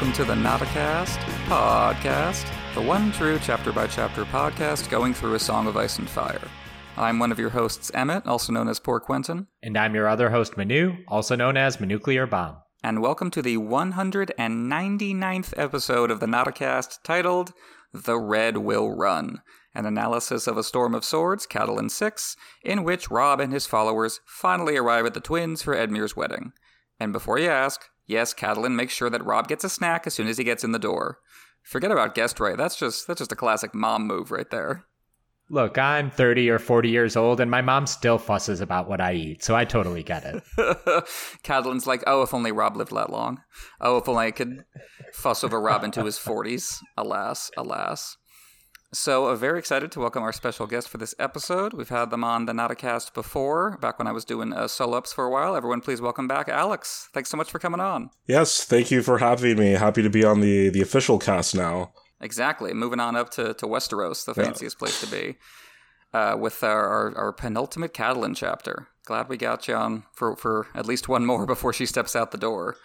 Welcome to the NotACast podcast, the one true chapter by chapter podcast going through a song of ice and fire. I'm one of your hosts, Emmett, also known as Poor Quentyn. And I'm your other host, Manu, also known as Manuclear Bomb. And welcome to the 199th episode of the NotACast titled The Red Will Run, an analysis of A Storm of Swords, Catelyn 6, in which Rob and his followers finally arrive at the twins for Edmure's wedding. And before you ask, yes, Catelyn makes sure that Rob gets a snack as soon as he gets in the door. Forget about guest right. That's just that's just a classic mom move right there. Look, I'm 30 or 40 years old, and my mom still fusses about what I eat, so I totally get it. Catelyn's like, oh, if only Rob lived that long. Oh, if only I could fuss over Rob into his 40s. Alas, alas. So, uh, very excited to welcome our special guest for this episode. We've had them on the NotACast before, back when I was doing uh, solo ups for a while. Everyone, please welcome back Alex. Thanks so much for coming on. Yes, thank you for having me. Happy to be on the the official cast now. Exactly. Moving on up to, to Westeros, the fanciest yeah. place to be, uh, with our, our, our, penultimate Catelyn chapter. Glad we got you on for, for at least one more before she steps out the door.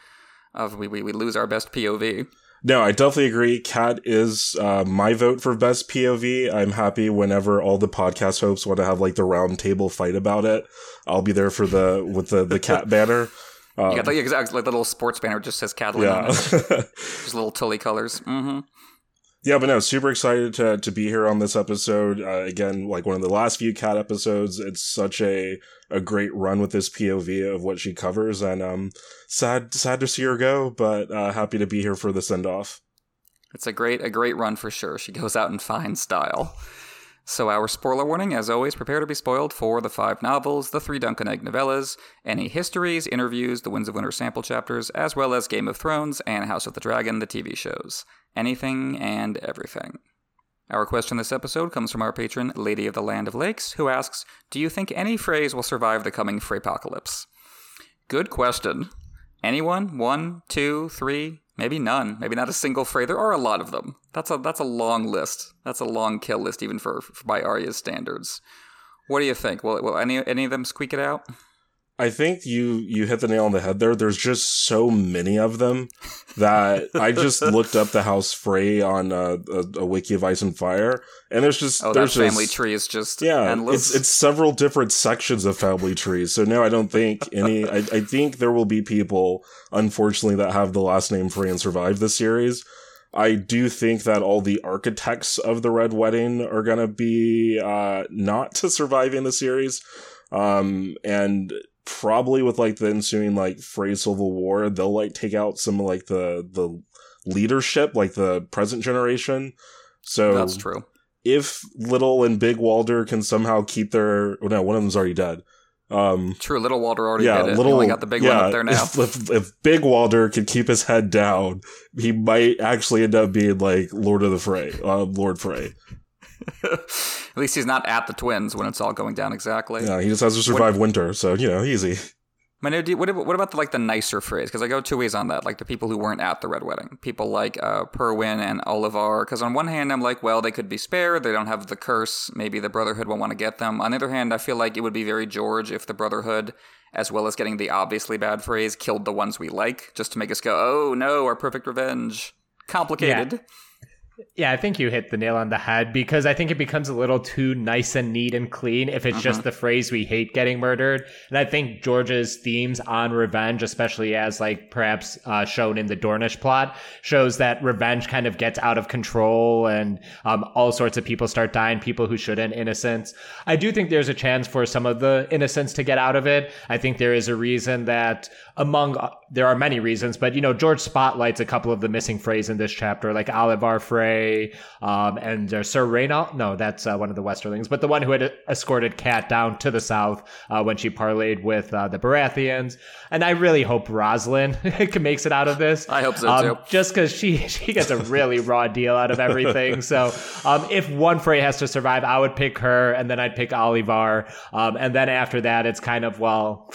Of we, we, we lose our best POV. No, I definitely agree. Cat is uh, my vote for best POV. I'm happy whenever all the podcast hosts want to have like the round table fight about it. I'll be there for the with the the cat banner. Um, got like, exactly, like the little sports banner just says Catelyn yeah. on it. just little Tully colors. Mm-hmm. Yeah, but no, super excited to to be here on this episode. Uh, again, like one of the last few cat episodes. It's such a a great run with this POV of what she covers, and um, sad sad to see her go, but uh, happy to be here for the send off. It's a great a great run for sure. She goes out in fine style. So, our spoiler warning, as always, prepare to be spoiled for the five novels, the three Dunk and Egg novellas, any histories, interviews, the Winds of Winter sample chapters, as well as Game of Thrones and House of the Dragon, the TV shows. Anything and everything. Our question this episode comes from our patron, Lady of the Land of Lakes, who asks Do you think any Freys will survive the coming Freypocalypse? Good question. Anyone? One, two, three, Maybe none. Maybe not a single Frey. There are a lot of them. That's a that's a long list. That's a long kill list, even for, for by Arya's standards. What do you think? Will will any any of them squeak it out? I think you you hit the nail on the head there. There's just so many of them that I just looked up the House Frey on a, a, a, wiki of Ice and Fire, and there's just oh, there's that family tree is just yeah, endless. It's it's several different sections of family trees. So no, I don't think any. I, I think there will be people, unfortunately, that have the last name Frey and survive the series. I do think that all the architects of the Red Wedding are gonna be uh, not to survive in the series. Um, and probably with like the ensuing like Frey Civil War, they'll like take out some of like the the leadership, like the present generation. So that's true. If Little and Big Walder can somehow keep their, well, no, one of them's already dead. Um, True, Little Walder already yeah, did it. Little, got the big yeah, one up there now. If, if, if, Big Walder can keep his head down, he might actually end up being like Lord of the Frey, uh, Lord Frey. at least he's not at the twins when it's all going down exactly. Yeah, he just has to survive what, winter, so you know, easy. Manu, what, what about the, like the nicer Freys? Because I go two ways on that. Like the people who weren't at the red wedding, people like uh, Perwyn and Olyvar. Because on one hand, I'm like, well, they could be spared. They don't have the curse. Maybe the Brotherhood won't want to get them. On the other hand, I feel like it would be very George if the Brotherhood, as well as getting the obviously bad Freys, killed the ones we like, just to make us go, oh no, our perfect revenge. Complicated. Yeah. Yeah, I think you hit the nail on the head because I think it becomes a little too nice and neat and clean if it's uh-huh. just the Freys we hate getting murdered. And I think George's themes on revenge, especially as like perhaps uh, shown in the Dornish plot, shows that revenge kind of gets out of control and um, all sorts of people start dying, people who shouldn't, innocents. I do think there's a chance for some of the innocents to get out of it. I think there is a reason that among there are many reasons, but you know George spotlights a couple of the missing Freys in this chapter, like Olyvar Frey um, and uh, Sir Raynald. No, that's uh, one of the Westerlings, but the one who had escorted Cat down to the south uh, when she parlayed with uh, the Baratheons. And I really hope Roslin makes it out of this. I hope so um, too. Just because she she gets a really raw deal out of everything. So um, if one Frey has to survive, I would pick her, and then I'd pick Olyvar, um, and then after that, it's kind of well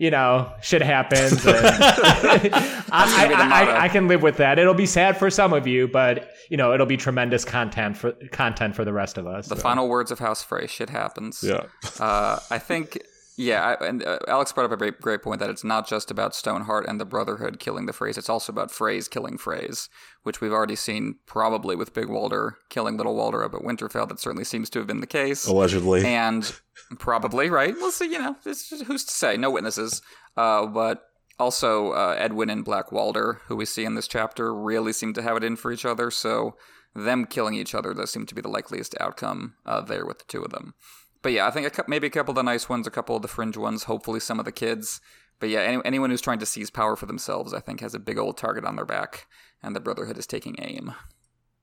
you know, shit happens. I, I, I, I, can live with that. It'll be sad for some of you, but you know, it'll be tremendous content for content for the rest of us. The so. final words of House Frey: "Shit happens." Yeah. uh, I think Yeah, I, and uh, Alex brought up a great, great point that it's not just about Stoneheart and the Brotherhood killing the Freys. It's also about Freys killing Freys, which we've already seen probably with Big Walder killing Little Walder up at Winterfell. That certainly seems to have been the case. Allegedly. And probably, right? We'll see, you know, just, who's to say? No witnesses. Uh, but also, uh, Edwin and Black Walder, who we see in this chapter, really seem to have it in for each other. So them killing each other does seem to be the likeliest outcome uh, there with the two of them. But yeah, I think a, maybe a couple of the nice ones, a couple of the fringe ones, hopefully some of the kids. But yeah, any, anyone who's trying to seize power for themselves, I think, has a big old target on their back, and the Brotherhood is taking aim.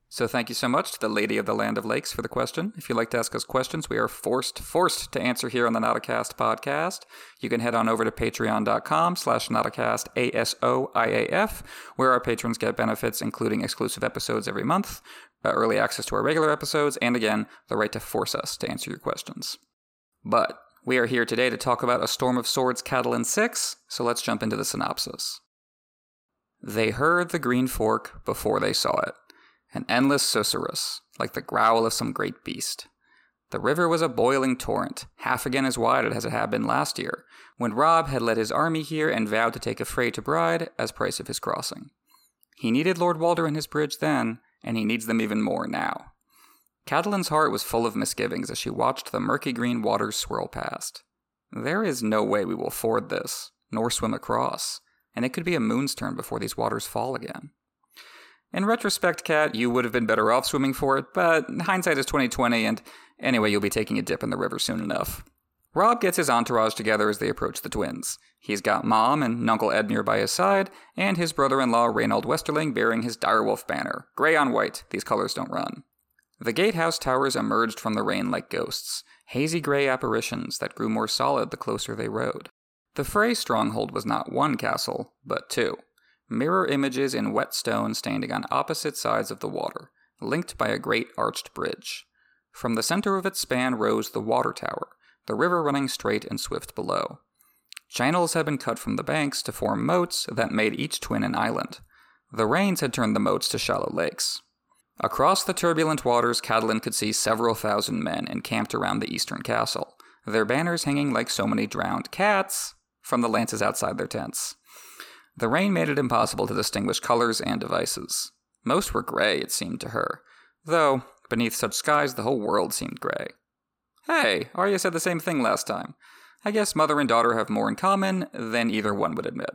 So thank you so much to the Lady of the Land of Lakes for the question. If you'd like to ask us questions, we are forced, forced to answer here on the NotACast podcast. You can head on over to patreon.com slash NotACast A-S-O-I-A-F, where our patrons get benefits, including exclusive episodes every month, uh, early access to our regular episodes, and again, the right to force us to answer your questions. But we are here today to talk about A Storm of Swords Catelyn 6, so let's jump into the synopsis. They heard the green fork before they saw it an endless susurrus, like the growl of some great beast. The river was a boiling torrent, half again as wide as it had been last year, when Rob had led his army here and vowed to take a Frey to bride as price of his crossing. He needed Lord Walder and his bridge then, and he needs them even more now. Catelyn's heart was full of misgivings as she watched the murky green waters swirl past. There is no way we will ford this, nor swim across, and it could be a moon's turn before these waters fall again. In retrospect, Cat, you would have been better off swimming for it, but hindsight is 2020, and anyway, you'll be taking a dip in the river soon enough. Rob gets his entourage together as they approach the twins. He's got Mom and Uncle Edmure by his side, and his brother-in-law Raynald Westerling bearing his direwolf banner. Gray on white, these colors don't run. The gatehouse towers emerged from the rain like ghosts, hazy gray apparitions that grew more solid the closer they rode. The Frey stronghold was not one castle, but two mirror images in wet stone standing on opposite sides of the water, linked by a great arched bridge. From the center of its span rose the water tower, the river running straight and swift below. Channels had been cut from the banks to form moats that made each twin an island. The rains had turned the moats to shallow lakes. Across the turbulent waters, Catelyn could see several thousand men encamped around the eastern castle, their banners hanging like so many drowned cats from the lances outside their tents. The rain made it impossible to distinguish colors and devices. Most were gray, it seemed to her, though, beneath such skies, the whole world seemed gray. Hey, Arya said the same thing last time. I guess mother and daughter have more in common than either one would admit.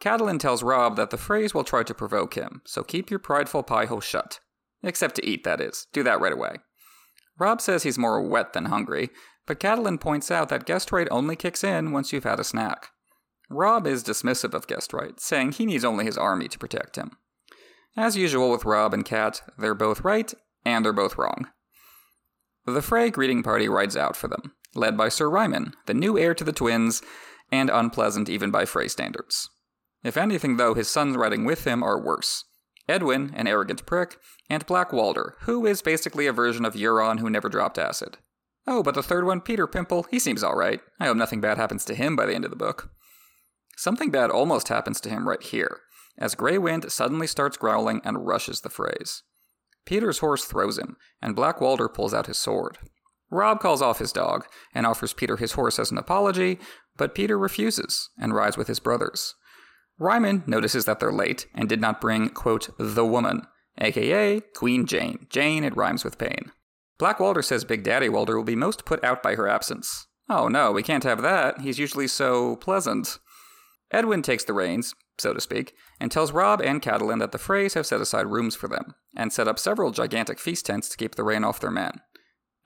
Catelyn tells Rob that the Freys will try to provoke him, so keep your prideful pie-hole shut. Except to eat, that is. Do that right away. Rob says he's more wet than hungry, but Catelyn points out that guest right only kicks in once you've had a snack. Robb is dismissive of Guest-Right, saying he needs only his army to protect him. As usual with Rob and Cat, they're both right and they're both wrong. The Frey greeting party rides out for them, led by Sir Ryman, the new heir to the twins, and unpleasant even by Frey standards. If anything, though, his sons riding with him are worse. Edwin, an arrogant prick, and Black Walder, who is basically a version of Euron who never dropped acid. Oh, but the third one, Petyr Pimple, he seems alright. I hope nothing bad happens to him by the end of the book. Something bad almost happens to him right here, as Grey Wind suddenly starts growling and rushes the Freys. Petyr's horse throws him, and Black Walder pulls out his sword. Rob calls off his dog and offers Petyr his horse as an apology, but Petyr refuses and rides with his brothers. Ryman notices that they're late and did not bring, quote, the woman, aka Queen Jeyne. Jeyne, it rhymes with pain. Black Walder says Big Daddy Walder will be most put out by her absence. Oh no, we can't have that. He's usually so pleasant. Edwin takes the reins, so to speak, and tells Rob and Catelyn that the Freys have set aside rooms for them, and set up several gigantic feast tents to keep the rain off their men.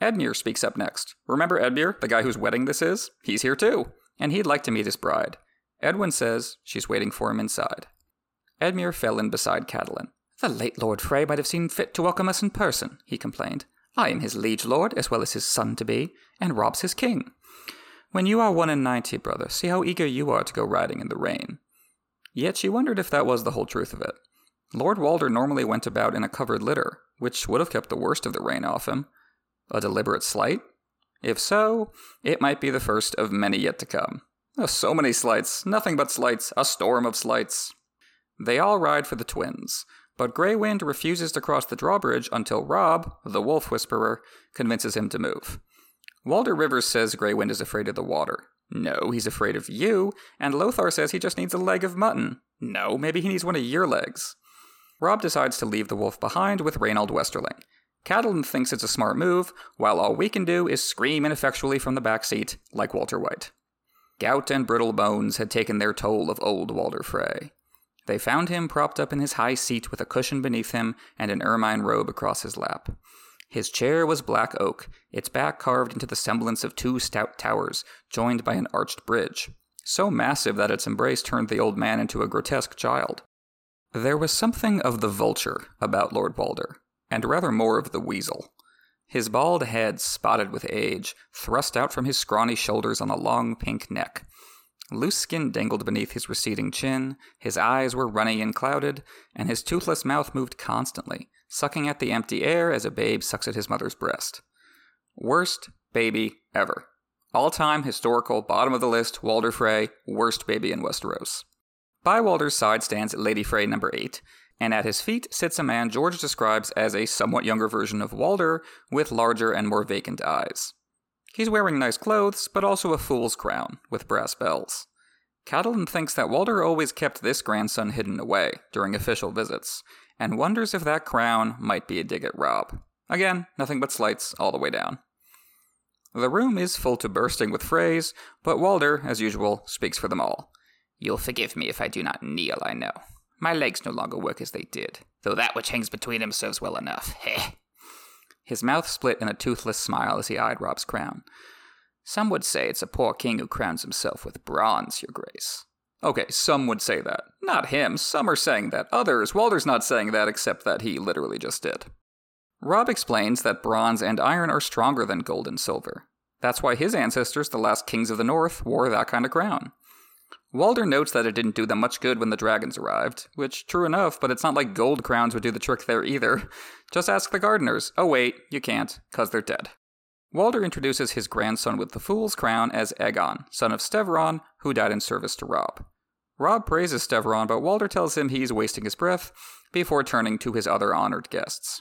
Edmure speaks up next. Remember Edmure, the guy whose wedding this is? He's here too, and he'd like to meet his bride. Edwin says she's waiting for him inside. Edmure fell in beside Catelyn. The late Lord Frey might have seen fit to welcome us in person, he complained. I am his liege lord, as well as his son to be, and Rob's his king. When you are one in ninety, brother, see how eager you are to go riding in the rain. Yet she wondered if that was the whole truth of it. Lord Walder normally went about in a covered litter, which would have kept the worst of the rain off him. A deliberate slight? If so, it might be the first of many yet to come. Oh, so many slights, nothing but slights, a storm of slights. They all ride for the twins, but Grey Wind refuses to cross the drawbridge until Rob, the wolf whisperer, convinces him to move. Walder Rivers says Grey Wind is afraid of the water. No, he's afraid of you. And Lothar says he just needs a leg of mutton. No, maybe he needs one of your legs. Rob decides to leave the wolf behind with Raynald Westerling. Catelyn thinks it's a smart move, while all we can do is scream ineffectually from the back seat, like Walter White. Gout and brittle bones had taken their toll of old Walder Frey. They found him propped up in his high seat with a cushion beneath him and an ermine robe across his lap. His chair was black oak, its back carved into the semblance of two stout towers, joined by an arched bridge, so massive that its embrace turned the old man into a grotesque child. There was something of the vulture about Lord Walder, and rather more of the weasel. His bald head, spotted with age, thrust out from his scrawny shoulders on a long pink neck. Loose skin dangled beneath his receding chin, his eyes were runny and clouded, and his toothless mouth moved constantly, sucking at the empty air as a babe sucks at his mother's breast. Worst baby ever. All time historical, bottom of the list, Walder Frey, worst baby in Westeros. By Walder's side stands Lady Frey number 8, and at his feet sits a man George describes as a somewhat younger version of Walder with larger and more vacant eyes. He's wearing nice clothes, but also a fool's crown with brass bells. Catelyn thinks that Walder always kept this grandson hidden away during official visits, and wonders if that crown might be a dig at Rob. Again, nothing but slights all the way down. The room is full to bursting with Freys, but Walder, as usual, speaks for them all. You'll forgive me if I do not kneel, I know. My legs no longer work as they did, though that which hangs between them serves well enough. Heh. His mouth split in a toothless smile as he eyed Rob's crown. Some would say it's a poor king who crowns himself with bronze, your grace. Okay, some would say that. Not him. Some are saying that. Others, Walder's not saying that, except that he literally just did. Rob explains that bronze and iron are stronger than gold and silver. That's why his ancestors, the last kings of the north, wore that kind of crown. Walder notes that it didn't do them much good when the dragons arrived, which, true enough, but it's not like gold crowns would do the trick there either. Just ask the gardeners. Oh, wait, you can't, because they're dead. Walder introduces his grandson with the Fool's Crown as Aegon, son of Stevron, who died in service to Rob. Rob praises Stevron, but Walder tells him he's wasting his breath before turning to his other honored guests.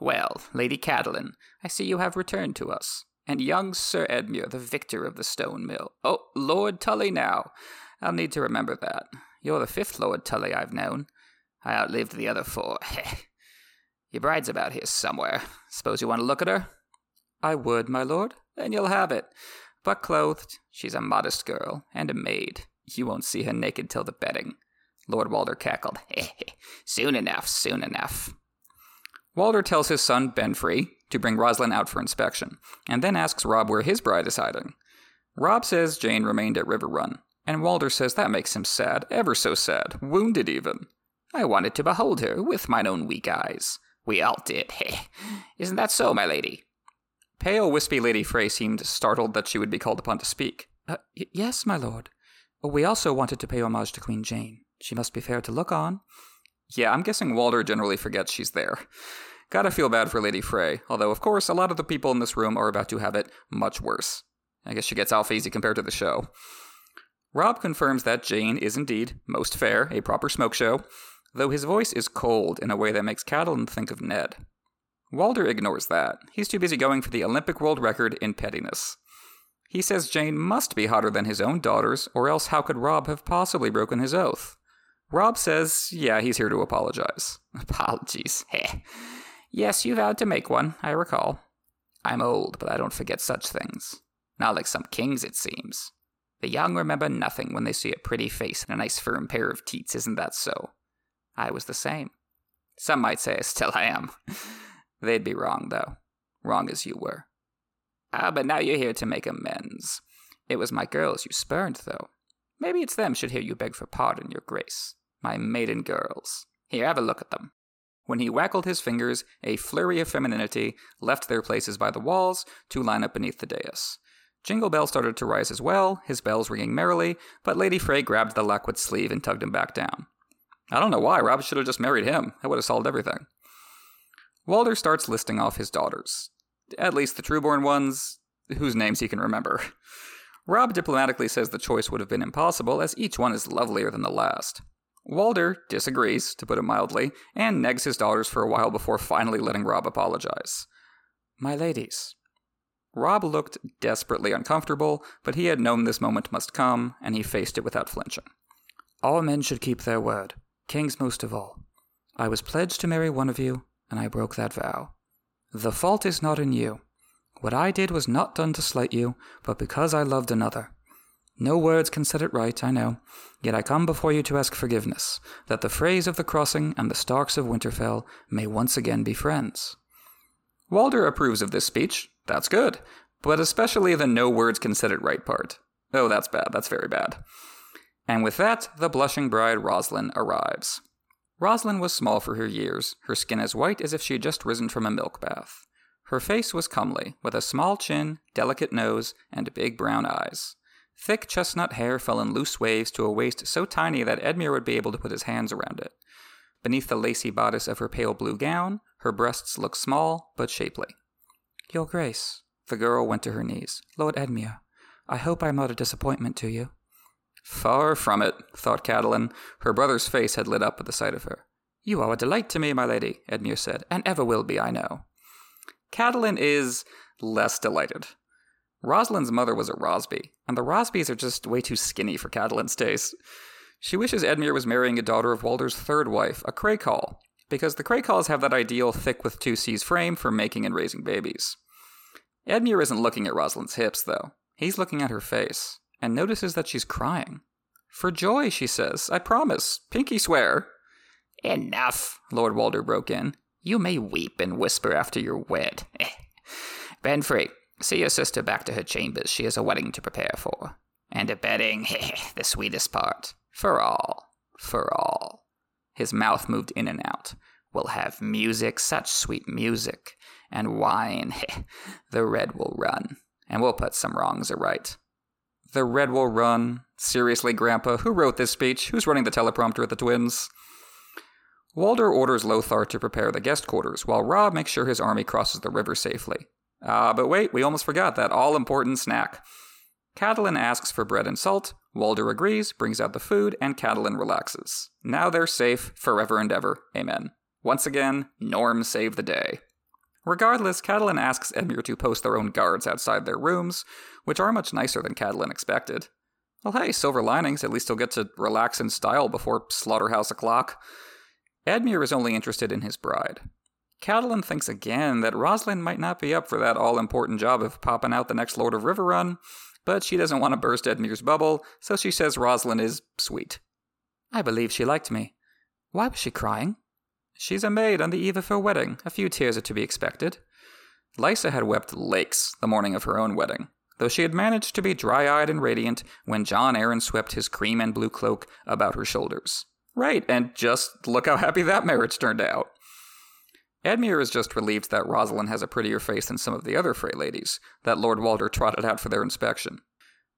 Well, Lady Catelyn, I see you have returned to us and young Sir Edmure, the victor of the stone mill. Oh, Lord Tully now. I'll need to remember that. You're the fifth Lord Tully I've known. I outlived the other four. Your bride's about here somewhere. Suppose you want to look at her? I would, my lord. and you'll have it. But clothed, she's a modest girl, and a maid. You won't see her naked till the bedding. Lord Walder cackled. soon enough, soon enough. Walder tells his son Benfrey to bring Roslin out for inspection, and then asks Rob where his bride is hiding. Rob says Jeyne remained at Riverrun, and Walder says that makes him sad, ever so sad, wounded even. I wanted to behold her with mine own weak eyes. We all did. Isn't that so, my lady? Pale, wispy Lady Frey seemed startled that she would be called upon to speak. Uh, y- yes, my lord. We also wanted to pay homage to Queen Jeyne. She must be fair to look on. Yeah, I'm guessing Walder generally forgets she's there. Gotta feel bad for Lady Frey, although, of course, a lot of the people in this room are about to have it much worse. I guess she gets off easy compared to the show. Rob confirms that Jeyne is indeed, most fair, a proper smoke show, though his voice is cold in a way that makes Catelyn think of Ned. Walder ignores that. He's too busy going for the Olympic world record in pettiness. He says Jeyne must be hotter than his own daughters, or else how could Rob have possibly broken his oath? Rob says, yeah, he's here to apologize. Apologies. Heh. Yes, you vowed to make one, I recall. I'm old, but I don't forget such things. Not like some kings, it seems. The young remember nothing when they see a pretty face and a nice firm pair of teats, isn't that so? I was the same. Some might say still I still am. They'd be wrong, though. Wrong as you were. Ah, but now you're here to make amends. It was my girls you spurned, though. Maybe it's them should hear you beg for pardon, your grace. My maiden girls. Here, have a look at them. When he wackled his fingers, a flurry of femininity left their places by the walls to line up beneath the dais. Jingle Bell started to rise as well, his bells ringing merrily, but Lady Frey grabbed the Lockwood sleeve and tugged him back down. I don't know why, Robb should have just married him. That would have solved everything. Walder starts listing off his daughters. At least the trueborn ones, whose names he can remember. Rob diplomatically says the choice would have been impossible, as each one is lovelier than the last. Walder disagrees, to put it mildly, and negs his daughters for a while before finally letting Rob apologize. My ladies, Rob looked desperately uncomfortable, but he had known this moment must come, and he faced it without flinching. All men should keep their word, kings most of all. I was pledged to marry one of you, and I broke that vow. The fault is not in you. What I did was not done to slight you, but because I loved another. No words can set it right, I know, yet I come before you to ask forgiveness, that the Freys of the Crossing and the Starks of Winterfell may once again be friends. Walder approves of this speech. That's good. But especially the no words can set it right part. Oh, that's bad. That's very bad. And with that, the blushing bride Roslin arrives. Roslin was small for her years, her skin as white as if she had just risen from a milk bath. Her face was comely, with a small chin, delicate nose, and big brown eyes. Thick chestnut hair fell in loose waves to a waist so tiny that Edmure would be able to put his hands around it. Beneath the lacy bodice of her pale blue gown, her breasts looked small but shapely. Your Grace, the girl went to her knees. Lord Edmure, I hope I am not a disappointment to you. Far from it, thought Catelyn. Her brother's face had lit up at the sight of her. You are a delight to me, my lady, Edmure said, and ever will be, I know. Catelyn is less delighted. Rosalind's mother was a Rosby, and the Rosbys are just way too skinny for Catelyn's taste. She wishes Edmure was marrying a daughter of Walder's third wife, a Crakehall, because the Crakehalls have that ideal thick with two C's frame for making and raising babies. Edmure isn't looking at Rosalind's hips, though. He's looking at her face, and notices that she's crying. For joy, she says. I promise. Pinky swear. Enough, Lord Walder broke in. You may weep and whisper after you're wed. Benfrey, see your sister back to her chambers. She has a wedding to prepare for. And a bedding, the sweetest part. For all. For all. His mouth moved in and out. We'll have music, such sweet music. And wine. the red will run. And we'll put some wrongs aright. The red will run. Seriously, Grandpa, who wrote this speech? Who's running the teleprompter at the twins? Walder orders Lothar to prepare the guest quarters, while Rob makes sure his army crosses the river safely. Ah, uh, but wait, we almost forgot that all important snack. Catelyn asks for bread and salt, Walder agrees, brings out the food, and Catelyn relaxes. Now they're safe forever and ever. Amen. Once again, Norm saved the day. Regardless, Catelyn asks Edmure to post their own guards outside their rooms, which are much nicer than Catelyn expected. Well, hey, silver linings, at least he'll get to relax in style before slaughterhouse o'clock. Edmure is only interested in his bride. Catelyn thinks again that Rosalind might not be up for that all important job of popping out the next Lord of Riverrun, but she doesn't want to burst Edmure's bubble, so she says Rosalind is sweet. I believe she liked me. Why was she crying? She's a maid on the eve of her wedding. A few tears are to be expected. Lysa had wept lakes the morning of her own wedding, though she had managed to be dry eyed and radiant when Jon Arryn swept his cream and blue cloak about her shoulders. Right, and just look how happy that marriage turned out. Edmure is just relieved that Rosalind has a prettier face than some of the other Frey ladies that Lord Walder trotted out for their inspection.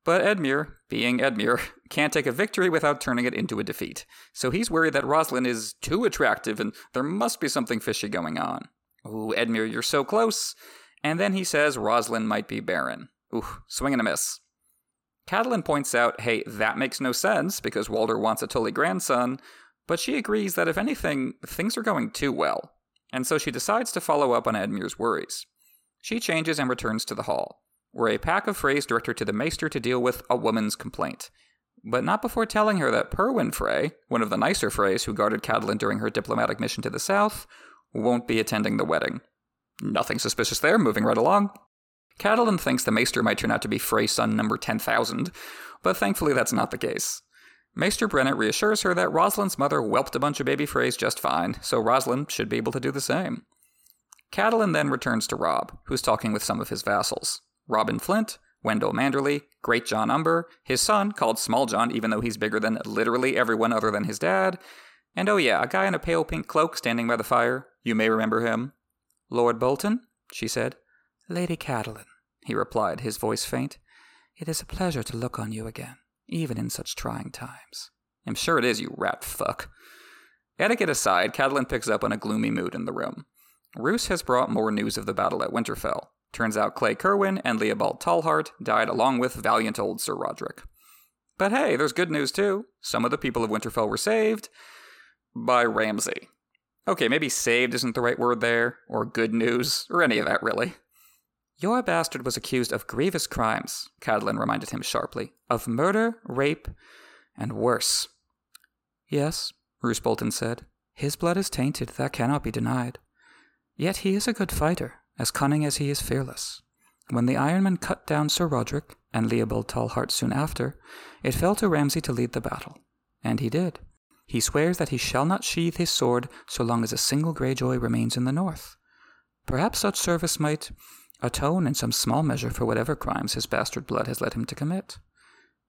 But Edmure, being Edmure, can't take a victory without turning it into a defeat, so he's worried that Rosalind is too attractive and there must be something fishy going on. Ooh, Edmure, you're so close. And then he says Rosalind might be barren. Ooh, swing and a miss. Catelyn points out, hey, that makes no sense because Walder wants a Tully grandson, but she agrees that if anything, things are going too well, and so she decides to follow up on Edmure's worries. She changes and returns to the hall, where a pack of Freys direct her to the Maester to deal with a woman's complaint. But not before telling her that Perwyn Frey, one of the nicer Freys who guarded Catelyn during her diplomatic mission to the south, won't be attending the wedding. Nothing suspicious there, moving right along. Catelyn thinks the Maester might turn out to be Frey son number 10,000, but thankfully that's not the case. Maester Brenett reassures her that Rosalind's mother whelped a bunch of baby Freys just fine, so Rosalind should be able to do the same. Catelyn then returns to Rob, who's talking with some of his vassals. Robin Flint, Wendel Manderly, Greatjon Umber, his son, called Smalljon even though he's bigger than literally everyone other than his dad, and oh yeah, a guy in a pale pink cloak standing by the fire. You may remember him. Lord Bolton, she said. Lady Catelyn, he replied, his voice faint. It is a pleasure to look on you again, even in such trying times. I'm sure it is, you rat fuck. Etiquette aside, Catelyn picks up on a gloomy mood in the room. Roose has brought more news of the battle at Winterfell. Turns out Clay Cerwyn and Leobald Tallhart died along with valiant old Sir Roderick. But hey, there's good news too. Some of the people of Winterfell were saved by Ramsay. Okay, maybe saved isn't the right word there, or good news, or any of that really. Your bastard was accused of grievous crimes, Catelyn reminded him sharply. Of murder, rape, and worse. Yes, Roose Bolton said. His blood is tainted, that cannot be denied. Yet he is a good fighter, as cunning as he is fearless. When the Ironmen cut down Sir Roderick and Leobald Tallhart soon after, it fell to Ramsay to lead the battle. And he did. He swears that he shall not sheathe his sword so long as a single Greyjoy remains in the north. Perhaps such service might atone in some small measure for whatever crimes his bastard blood has led him to commit.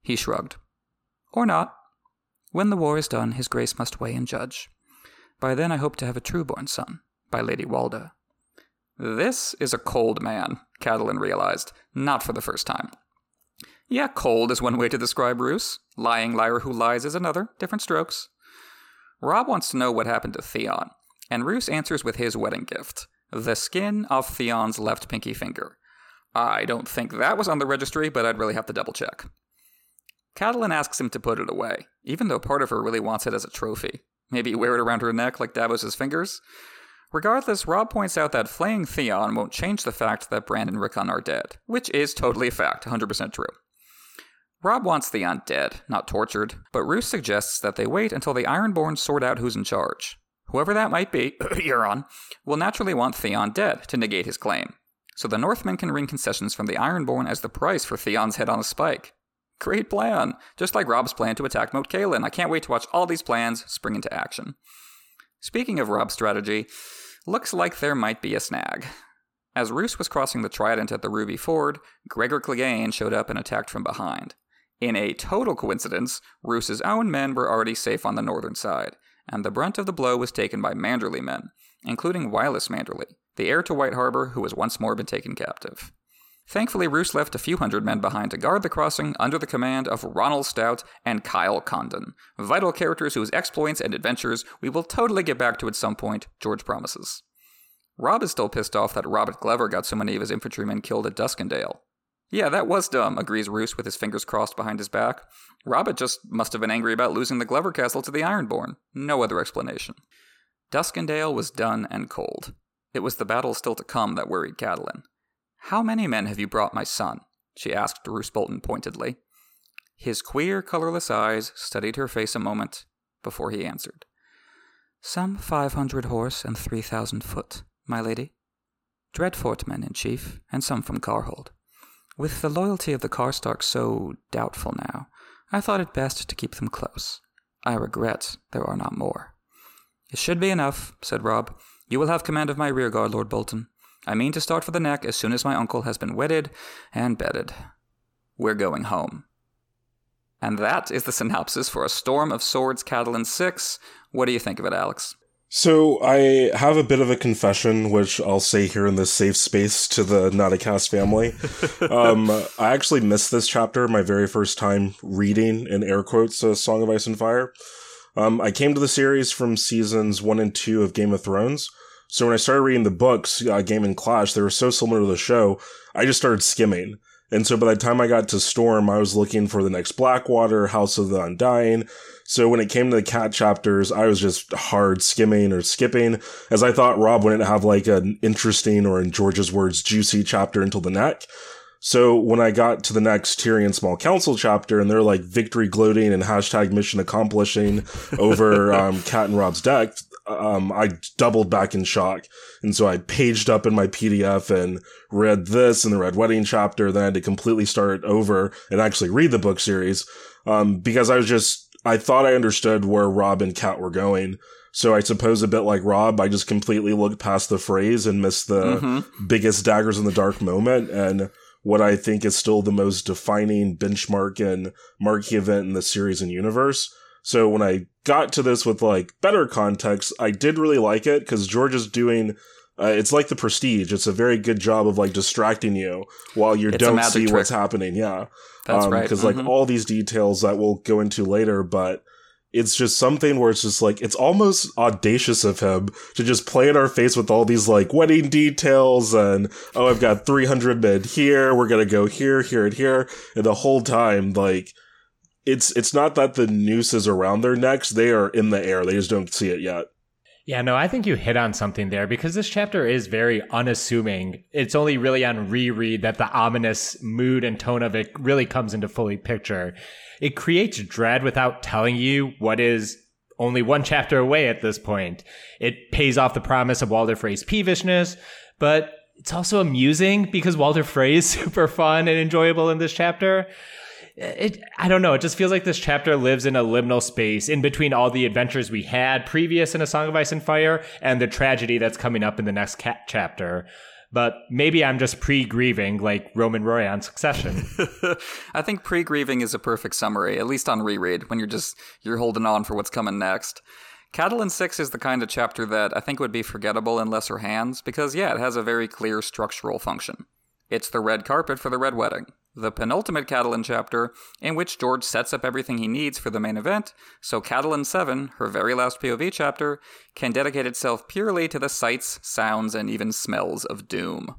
He shrugged. Or not. When the war is done, his grace must weigh and judge. By then I hope to have a true-born son, by Lady Walda. This is a cold man, Catelyn realized, not for the first time. Yeah, cold is one way to describe Roose. Lying liar who lies is another, different strokes. Rob wants to know what happened to Theon, and Roose answers with his wedding gift the skin of Theon's left pinky finger. I don't think that was on the registry, but I'd really have to double check. Catelyn asks him to put it away, even though part of her really wants it as a trophy. Maybe wear it around her neck like Davos's fingers? Regardless, Rob points out that flaying Theon won't change the fact that Bran and Rickon are dead, which is totally a fact, 100% true. Rob wants Theon dead, not tortured, but Roose suggests that they wait until the Ironborn sort out who's in charge. Whoever that might be, Euron, will naturally want Theon dead to negate his claim. So the Northmen can wring concessions from the Ironborn as the price for Theon's head on a spike. Great plan! Just like Rob's plan to attack Moat Cailin. I can't wait to watch all these plans spring into action. Speaking of Rob's strategy, looks like there might be a snag. As Roose was crossing the Trident at the Ruby Ford, Gregor Clegane showed up and attacked from behind. In a total coincidence, Roose's own men were already safe on the northern side, and the brunt of the blow was taken by Manderly men, including Wylis Manderly, the heir to White Harbor who has once more been taken captive. Thankfully, Roose left a few hundred men behind to guard the crossing under the command of Ronnel Stout and Kyle Condon, vital characters whose exploits and adventures we will totally get back to at some point, George promises. Rob is still pissed off that Robett Glover got so many of his infantrymen killed at Duskendale. Yeah, that was dumb, agrees Roose with his fingers crossed behind his back. Robert just must have been angry about losing the Glover Castle to the Ironborn. No other explanation. Duskendale was done and cold. It was the battle still to come that worried Catelyn. How many men have you brought, my son? she asked Roose Bolton pointedly. His queer, colorless eyes studied her face a moment before he answered. Some five hundred horse and three thousand foot, my lady. Dreadfort men in chief, and some from Karhold. With the loyalty of the Karstarks so doubtful now, I thought it best to keep them close. I regret there are not more. It should be enough, said Rob. You will have command of my rearguard, Lord Bolton. I mean to start for the neck as soon as my uncle has been wedded and bedded. We're going home. And that is the synopsis for A Storm of Swords Catelyn 6. What do you think of it, Alex? So I have a bit of a confession, which I'll say here in this safe space to the NotACast family. um, I actually missed this chapter my very first time reading, in air quotes, A Song of Ice and Fire. Um, I came to the series from seasons one and two of Game of Thrones. So when I started reading the books, uh, Game and Clash, they were so similar to the show, I just started skimming. And so by the time I got to Storm, I was looking for the next Blackwater, House of the Undying. So when it came to the cat chapters, I was just hard skimming or skipping, as I thought Rob wouldn't have like an interesting or in George's words, juicy chapter until the neck. So when I got to the next Tyrion Small Council chapter and they're like victory gloating and hashtag mission accomplishing over um, Cat and Rob's deck, um, I doubled back in shock. And so I paged up in my PDF and read this and the Red Wedding chapter. Then I had to completely start over and actually read the book series. Um, because I was just, I thought I understood where Rob and Cat were going. So I suppose a bit like Rob, I just completely looked past the Freys and missed the mm-hmm. biggest daggers in the dark moment. And what I think is still the most defining benchmark and marquee event in the series and universe. So when I got to this with like better context, I did really like it because George is doing. Uh, it's like the prestige. It's a very good job of like distracting you while you it's don't see trick. what's happening. Yeah, that's um, right. Because mm-hmm. like all these details that we'll go into later, but it's just something where it's just like it's almost audacious of him to just play in our face with all these like wedding details and oh i've got 300 men here we're gonna go here here and here and the whole time like it's it's not that the noose is around their necks they are in the air they just don't see it yet Yeah, no, I think you hit on something there because this chapter is very unassuming. It's only really on reread that the ominous mood and tone of it really comes into fully picture. It creates dread without telling you what is only one chapter away at this point. It pays off the promise of Walder Frey's peevishness, but it's also amusing because Walder Frey is super fun and enjoyable in this chapter it I don't know. It just feels like this chapter lives in a liminal space in between all the adventures we had previous in A Song of Ice and Fire and the tragedy that's coming up in the next chapter. But maybe I'm just pre-grieving like Roman Roy on Succession. I think pre-grieving is a perfect summary, at least on reread when you're just you're holding on for what's coming next. Catelyn 6 is the kind of chapter that I think would be forgettable in lesser hands because yeah, it has a very clear structural function. It's the red carpet for the red wedding the penultimate Catelyn chapter, in which George sets up everything he needs for the main event, so Catelyn 7, her very last POV chapter, can dedicate itself purely to the sights, sounds, and even smells of doom.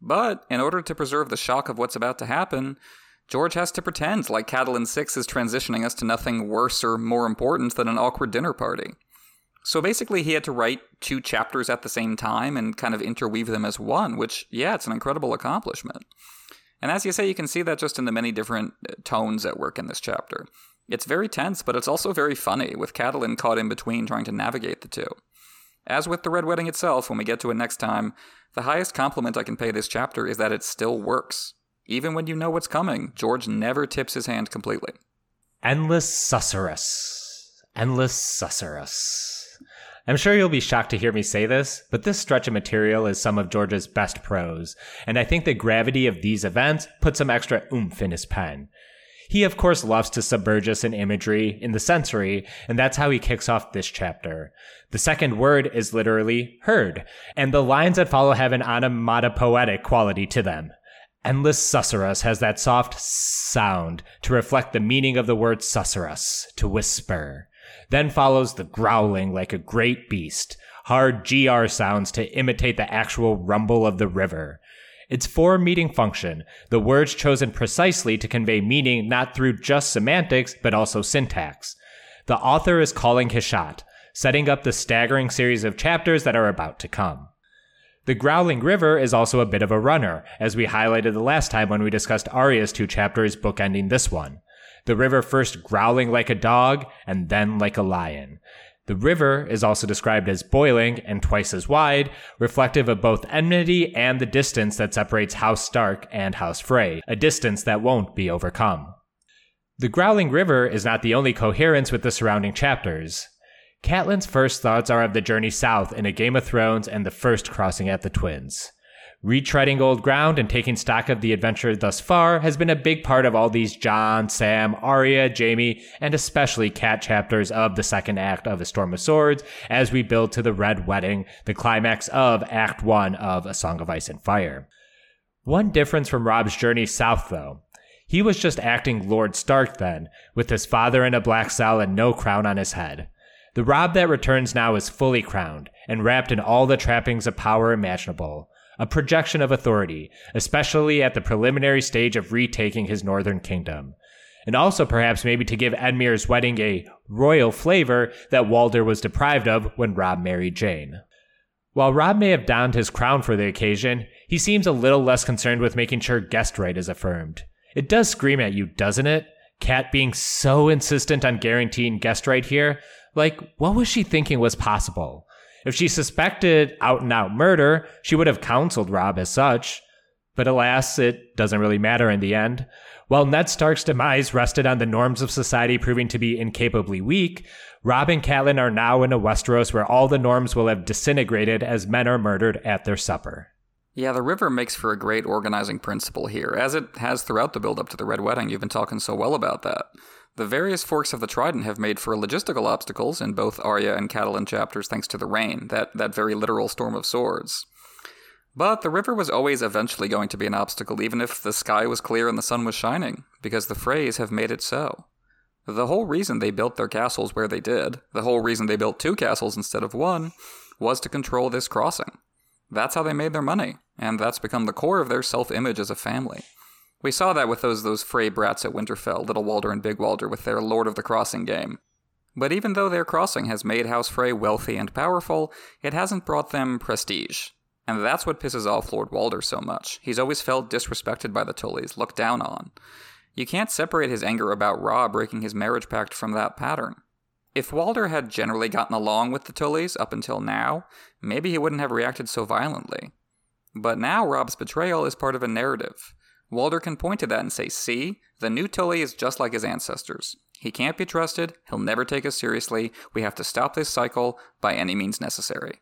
But in order to preserve the shock of what's about to happen, George has to pretend like Catelyn 6 is transitioning us to nothing worse or more important than an awkward dinner party. So basically, he had to write two chapters at the same time and kind of interweave them as one, which, yeah, it's an incredible accomplishment. And as you say, you can see that just in the many different uh, tones at work in this chapter. It's very tense, but it's also very funny, with Catelyn caught in between trying to navigate the two. As with the Red Wedding itself, when we get to it next time, the highest compliment I can pay this chapter is that it still works. Even when you know what's coming, George never tips his hand completely. Endless susurrus. Endless susurrus. I'm sure you'll be shocked to hear me say this, but this stretch of material is some of George's best prose, and I think the gravity of these events put some extra oomph in his pen. He, of course, loves to submerge us in imagery, in the sensory, and that's how he kicks off this chapter. The second word is literally heard, and the lines that follow have an onomatopoetic quality to them. Endless susurrus has that soft sound to reflect the meaning of the word susurrus, to whisper. Then follows the growling like a great beast, hard GR sounds to imitate the actual rumble of the river. Its form meeting function, the words chosen precisely to convey meaning not through just semantics, but also syntax. The author is calling his shot, setting up the staggering series of chapters that are about to come. The Growling River is also a bit of a runner, as we highlighted the last time when we discussed Arya's two chapters bookending this one the river first growling like a dog and then like a lion. The river is also described as boiling and twice as wide, reflective of both enmity and the distance that separates House Stark and House Frey, a distance that won't be overcome. The growling river is not the only coherence with the surrounding chapters. Catelyn's first thoughts are of the journey south in A Game of Thrones and the first crossing at the Twins. Retreading old ground and taking stock of the adventure thus far has been a big part of all these Jon, Sam, Arya, Jaime, and especially Cat chapters of the second act of A Storm of Swords as we build to the Red Wedding, the climax of Act 1 of A Song of Ice and Fire. One difference from Rob's journey south, though. He was just acting Lord Stark then, with his father in a black cell and no crown on his head. The Rob that returns now is fully crowned and wrapped in all the trappings of power imaginable a projection of authority, especially at the preliminary stage of retaking his northern kingdom. And also perhaps maybe to give Edmure's wedding a royal flavor that Walder was deprived of when Rob married Jeyne. While Rob may have donned his crown for the occasion, he seems a little less concerned with making sure guest right is affirmed. It does scream at you, doesn't it? Cat being so insistent on guaranteeing guest right here. Like, what was she thinking was possible? If she suspected out and out murder, she would have counseled Rob as such. But alas, it doesn't really matter in the end. While Ned Stark's demise rested on the norms of society proving to be incapably weak, Rob and Catelyn are now in a Westeros where all the norms will have disintegrated as men are murdered at their supper. Yeah, the river makes for a great organizing principle here, as it has throughout the build up to the Red Wedding. You've been talking so well about that. The various forks of the Trident have made for logistical obstacles in both Arya and Catelyn chapters thanks to the rain, that, that very literal storm of swords. But the river was always eventually going to be an obstacle, even if the sky was clear and the sun was shining, because the Freys have made it so. The whole reason they built their castles where they did, the whole reason they built two castles instead of one, was to control this crossing. That's how they made their money, and that's become the core of their self image as a family. We saw that with those those Frey brats at Winterfell, Little Walder and Big Walder, with their Lord of the Crossing game. But even though their crossing has made House Frey wealthy and powerful, it hasn't brought them prestige. And that's what pisses off Lord Walder so much. He's always felt disrespected by the Tullys, looked down on. You can't separate his anger about Robb breaking his marriage pact from that pattern. If Walder had generally gotten along with the Tullys up until now, maybe he wouldn't have reacted so violently. But now Rob's betrayal is part of a narrative. Walder can point to that and say, see, the new Tully is just like his ancestors. He can't be trusted, he'll never take us seriously, we have to stop this cycle by any means necessary.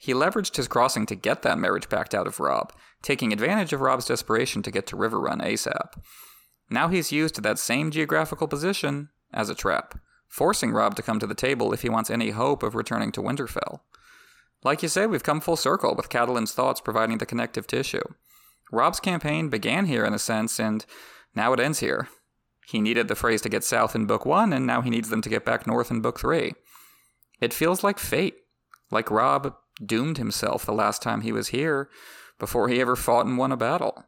He leveraged his crossing to get that marriage pact out of Robb, taking advantage of Robb's desperation to get to Riverrun ASAP. Now he's used that same geographical position as a trap, forcing Robb to come to the table if he wants any hope of returning to Winterfell. Like you say, we've come full circle with Catelyn's thoughts providing the connective tissue. Robb's campaign began here in a sense, and now it ends here. He needed the Freys to get south in Book 1, and now he needs them to get back north in Book 3. It feels like fate, like Robb doomed himself the last time he was here before he ever fought and won a battle.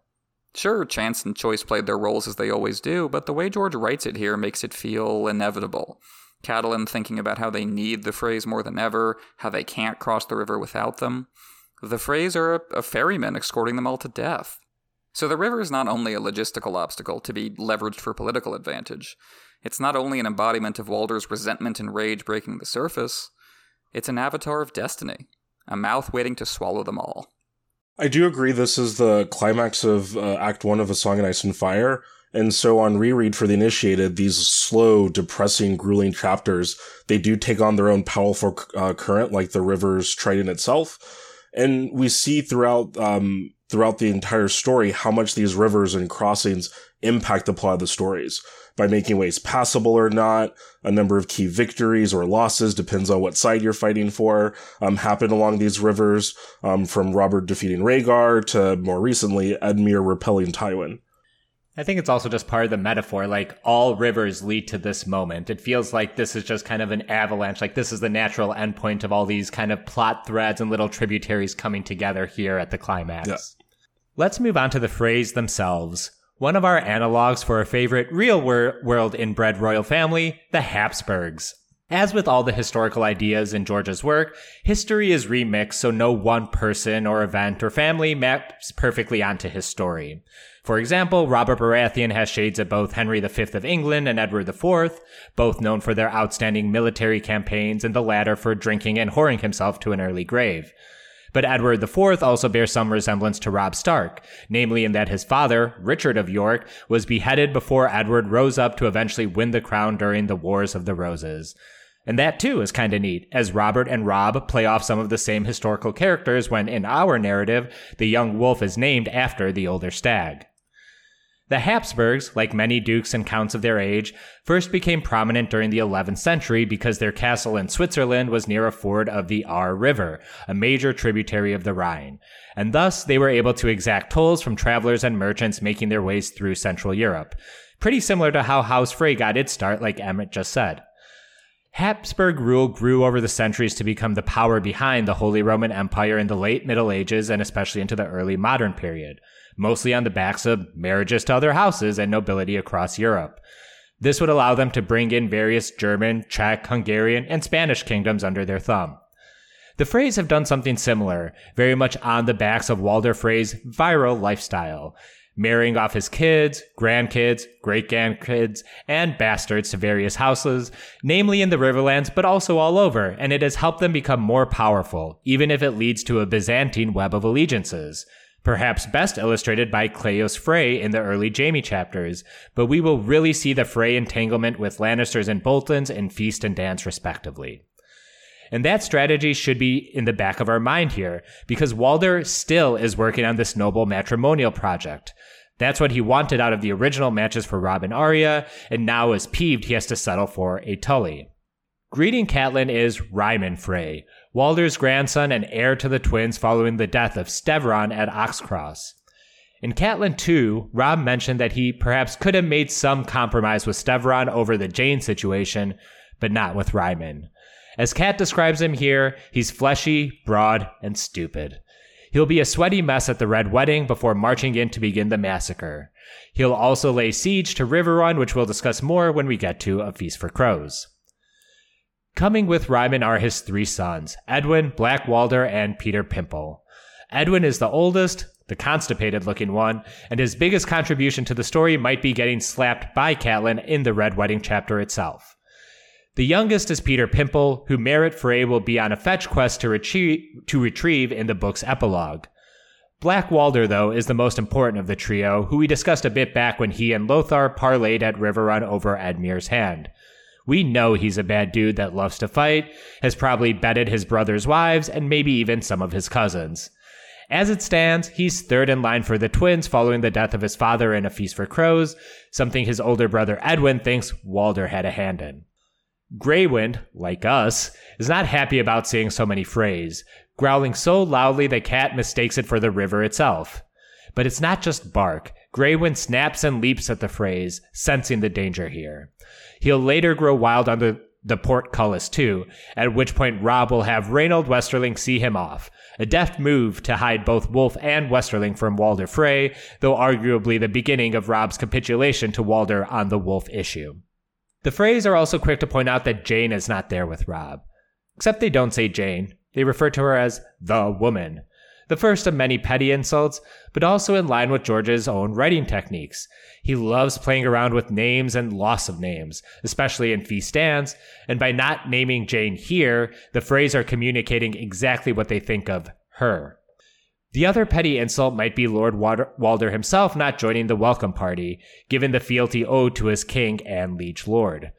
Sure, chance and choice played their roles as they always do, but the way George writes it here makes it feel inevitable. Catelyn thinking about how they need the Freys more than ever, how they can't cross the river without them. The Freys are a, a ferryman escorting them all to death. So the river is not only a logistical obstacle to be leveraged for political advantage, it's not only an embodiment of Walder's resentment and rage breaking the surface, it's an avatar of destiny, a mouth waiting to swallow them all. I do agree this is the climax of uh, Act 1 of A Song in Ice and Fire. And so on reread for the initiated, these slow, depressing, grueling chapters, they do take on their own powerful uh, current, like the river's trident itself. And we see throughout, um, throughout the entire story how much these rivers and crossings impact the plot of the stories by making ways passable or not. A number of key victories or losses depends on what side you're fighting for. Um, happen along these rivers, um, from Robert defeating Rhaegar to more recently Edmure repelling Tywin. I think it's also just part of the metaphor. Like all rivers lead to this moment. It feels like this is just kind of an avalanche. Like this is the natural endpoint of all these kind of plot threads and little tributaries coming together here at the climax. Yeah. Let's move on to the Freys themselves. One of our analogs for a favorite real wor- world inbred royal family, the Habsburgs. As with all the historical ideas in George's work, history is remixed so no one person or event or family maps perfectly onto his story. For example, Robert Baratheon has shades of both Henry V of England and Edward IV, both known for their outstanding military campaigns and the latter for drinking and whoring himself to an early grave. But Edward IV also bears some resemblance to Robb Stark, namely in that his father, Richard of York, was beheaded before Edward rose up to eventually win the crown during the Wars of the Roses. And that too is kind of neat, as Robert and Robb play off some of the same historical characters when in our narrative, the young wolf is named after the older stag. The Habsburgs, like many dukes and counts of their age, first became prominent during the 11th century because their castle in Switzerland was near a ford of the Aar River, a major tributary of the Rhine, and thus they were able to exact tolls from travelers and merchants making their ways through Central Europe. Pretty similar to how House Frey got its start, like Emmett just said. Habsburg rule grew over the centuries to become the power behind the Holy Roman Empire in the late Middle Ages and especially into the early modern period mostly on the backs of marriages to other houses and nobility across Europe. This would allow them to bring in various German, Czech, Hungarian, and Spanish kingdoms under their thumb. The Freys have done something similar, very much on the backs of Walder Frey's viral lifestyle, marrying off his kids, grandkids, great grandkids, and bastards to various houses, namely in the Riverlands, but also all over, and it has helped them become more powerful, even if it leads to a Byzantine web of allegiances perhaps best illustrated by Cleos Frey in the early Jaime chapters, but we will really see the Frey entanglement with Lannisters and Boltons in Feast and Dance respectively. And that strategy should be in the back of our mind here, because Walder still is working on this noble matrimonial project. That's what he wanted out of the original matches for Robb and Arya, and now is peeved he has to settle for a Tully. Greeting Catelyn is Ryman Frey, Walder's grandson and heir to the twins following the death of Stevron at Oxcross. In Catelyn 2, Robb mentioned that he perhaps could have made some compromise with Stevron over the Jeyne situation, but not with Ryman. As Cat describes him here, he's fleshy, broad, and stupid. He'll be a sweaty mess at the Red Wedding before marching in to begin the massacre. He'll also lay siege to Riverrun, which we'll discuss more when we get to A Feast for Crows. Coming with Ryman are his three sons, Edwin, Black Walder, and Petyr Pimple. Edwin is the oldest, the constipated looking one, and his biggest contribution to the story might be getting slapped by Catelyn in the Red Wedding chapter itself. The youngest is Petyr Pimple, who Merrett Frey will be on a fetch quest to retrieve, to retrieve in the book's epilogue. Black Walder, though, is the most important of the trio, who we discussed a bit back when he and Lothar parlayed at Riverrun over Edmure's hand. We know he's a bad dude that loves to fight, has probably bedded his brother's wives, and maybe even some of his cousins. As it stands, he's third in line for the twins following the death of his father in a feast for crows, something his older brother Edwin thinks Walder had a hand in. Greywind, like us, is not happy about seeing so many Freys, growling so loudly the cat mistakes it for the river itself. But it's not just bark. Greywind snaps and leaps at the Freys, sensing the danger here. He'll later grow wild under the portcullis too, at which point Robb will have Raynald Westerling see him off. A deft move to hide both Wolf and Westerling from Walder Frey, though arguably the beginning of Robb's capitulation to Walder on the Wolf issue. The Freys are also quick to point out that Jeyne is not there with Robb. Except they don't say Jeyne, they refer to her as the woman, the first of many petty insults, but also in line with George's own writing techniques. He loves playing around with names and loss of names, especially in Fee Stands, and by not naming Jeyne here, the Freys are communicating exactly what they think of her. The other petty insult might be Lord Walder himself not joining the welcome party, given the fealty owed to his king and liege lord.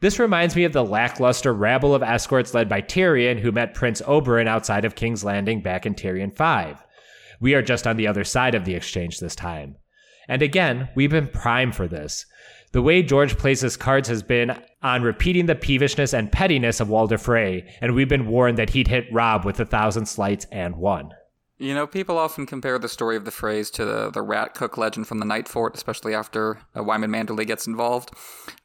This reminds me of the lackluster rabble of escorts led by Tyrion who met Prince Oberyn outside of King's Landing back in Tyrion 5. We are just on the other side of the exchange this time. And again, we've been primed for this. The way George plays his cards has been on repeating the peevishness and pettiness of Walder Frey, and we've been warned that he'd hit Rob with a thousand slights and one. You know, people often compare the story of the Freys to the, the rat cook legend from the Night Fort, especially after uh, Wyman Manderly gets involved.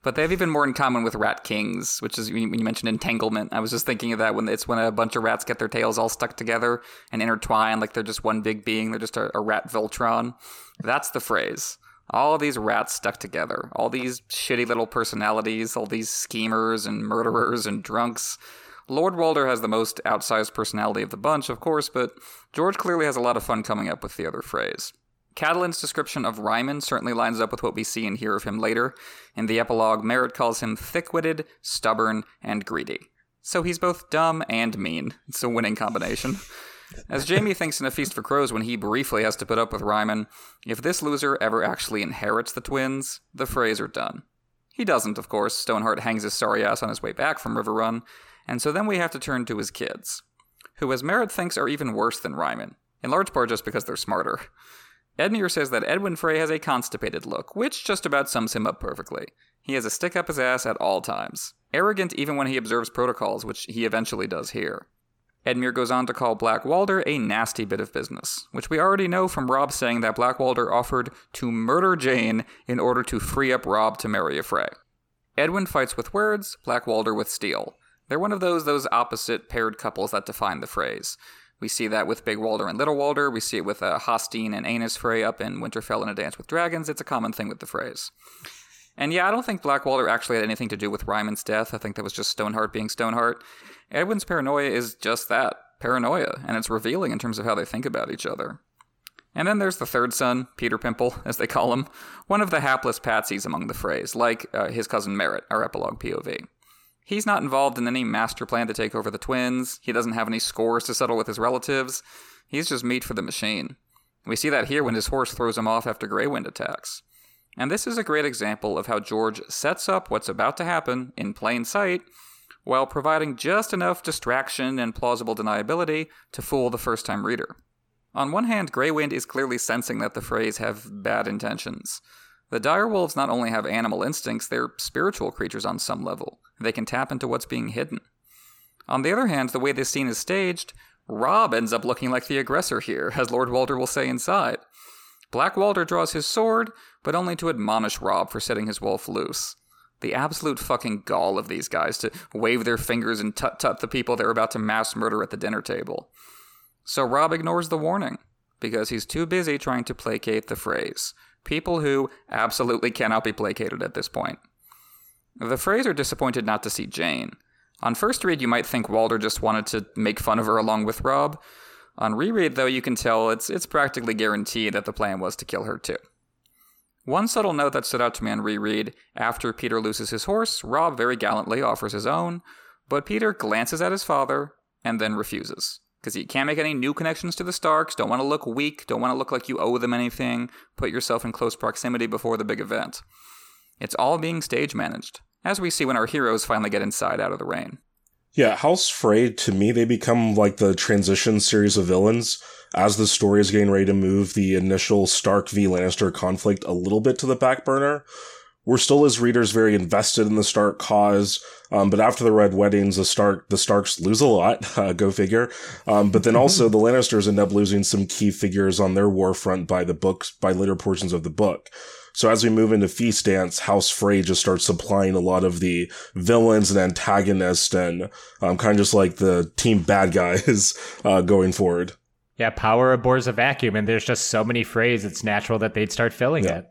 But they have even more in common with rat kings, which is when you mentioned entanglement. I was just thinking of that when it's when a bunch of rats get their tails all stuck together and intertwine like they're just one big being. They're just a, a rat Voltron. That's the Freys. All these rats stuck together. All these shitty little personalities. All these schemers and murderers and drunks Lord Walder has the most outsized personality of the bunch, of course, but George clearly has a lot of fun coming up with the other Freys. Catelyn's description of Ryman certainly lines up with what we see and hear of him later. In the epilogue, Merrett calls him thick witted, stubborn, and greedy. So he's both dumb and mean. It's a winning combination. As Jaime thinks in A Feast for Crows when he briefly has to put up with Ryman, if this loser ever actually inherits the twins, the Freys are done. He doesn't, of course. Stoneheart hangs his sorry ass on his way back from Riverrun, and so then we have to turn to his kids, who, as Merrett thinks, are even worse than Ryman, in large part just because they're smarter. Edmure says that Edwin Frey has a constipated look, which just about sums him up perfectly. He has a stick up his ass at all times, arrogant even when he observes protocols, which he eventually does here. Edmure goes on to call Black Walder a nasty bit of business, which we already know from Robb saying that Black Walder offered to murder Jeyne in order to free up Robb to marry a Frey. Edwin fights with words, Black Walder with steel, they're one of those those opposite paired couples that define the Freys. We see that with Big Walder and Little Walder. We see it with uh, Hosteen and Aenys Frey up in Winterfell in A Dance with Dragons. It's a common thing with the Freys. And yeah, I don't think Black Walder actually had anything to do with Ryman's death. I think that was just Stoneheart being Stoneheart. Edwin's paranoia is just that paranoia, and it's revealing in terms of how they think about each other. And then there's the third son, Petyr Pimple, as they call him, one of the hapless patsies among the Freys, like uh, his cousin Merrett, our epilogue POV. He's not involved in any master plan to take over the twins. He doesn't have any scores to settle with his relatives. He's just meat for the machine. We see that here when his horse throws him off after Greywind attacks. And this is a great example of how George sets up what's about to happen in plain sight while providing just enough distraction and plausible deniability to fool the first time reader. On one hand, Greywind is clearly sensing that the Freys have bad intentions. The direwolves not only have animal instincts, they're spiritual creatures on some level. They can tap into what's being hidden. On the other hand, the way this scene is staged, Robb ends up looking like the aggressor here, as Lord Walder will say inside. Black Walder draws his sword, but only to admonish Robb for setting his wolf loose. The absolute fucking gall of these guys to wave their fingers and tut tut the people they're about to mass murder at the dinner table. So Robb ignores the warning, because he's too busy trying to placate the Freys, people who absolutely cannot be placated at this point. The Freys are disappointed not to see Jeyne. On first read, you might think Walder just wanted to make fun of her along with Robb. On reread, though, you can tell it's it's practically guaranteed that the plan was to kill her too. One subtle note that stood out to me on reread after Petyr loses his horse, Robb very gallantly offers his own, but Petyr glances at his father and then refuses. Because you can't make any new connections to the Starks, don't want to look weak, don't want to look like you owe them anything, put yourself in close proximity before the big event. It's all being stage managed, as we see when our heroes finally get inside out of the rain. Yeah, House Frey, to me, they become like the transition series of villains as the story is getting ready to move the initial Stark v Lannister conflict a little bit to the back burner. We're still, as readers, very invested in the Stark cause. Um, but after the Red Weddings, the Stark the Starks lose a lot. Uh, go figure. Um, but then also the Lannisters end up losing some key figures on their war front by the books by later portions of the book. So as we move into Feast Dance, House Frey just starts supplying a lot of the villains and antagonists and um, kind of just like the team bad guys uh, going forward. Yeah, power abhors a vacuum, and there's just so many phrases, it's natural that they'd start filling yeah. it.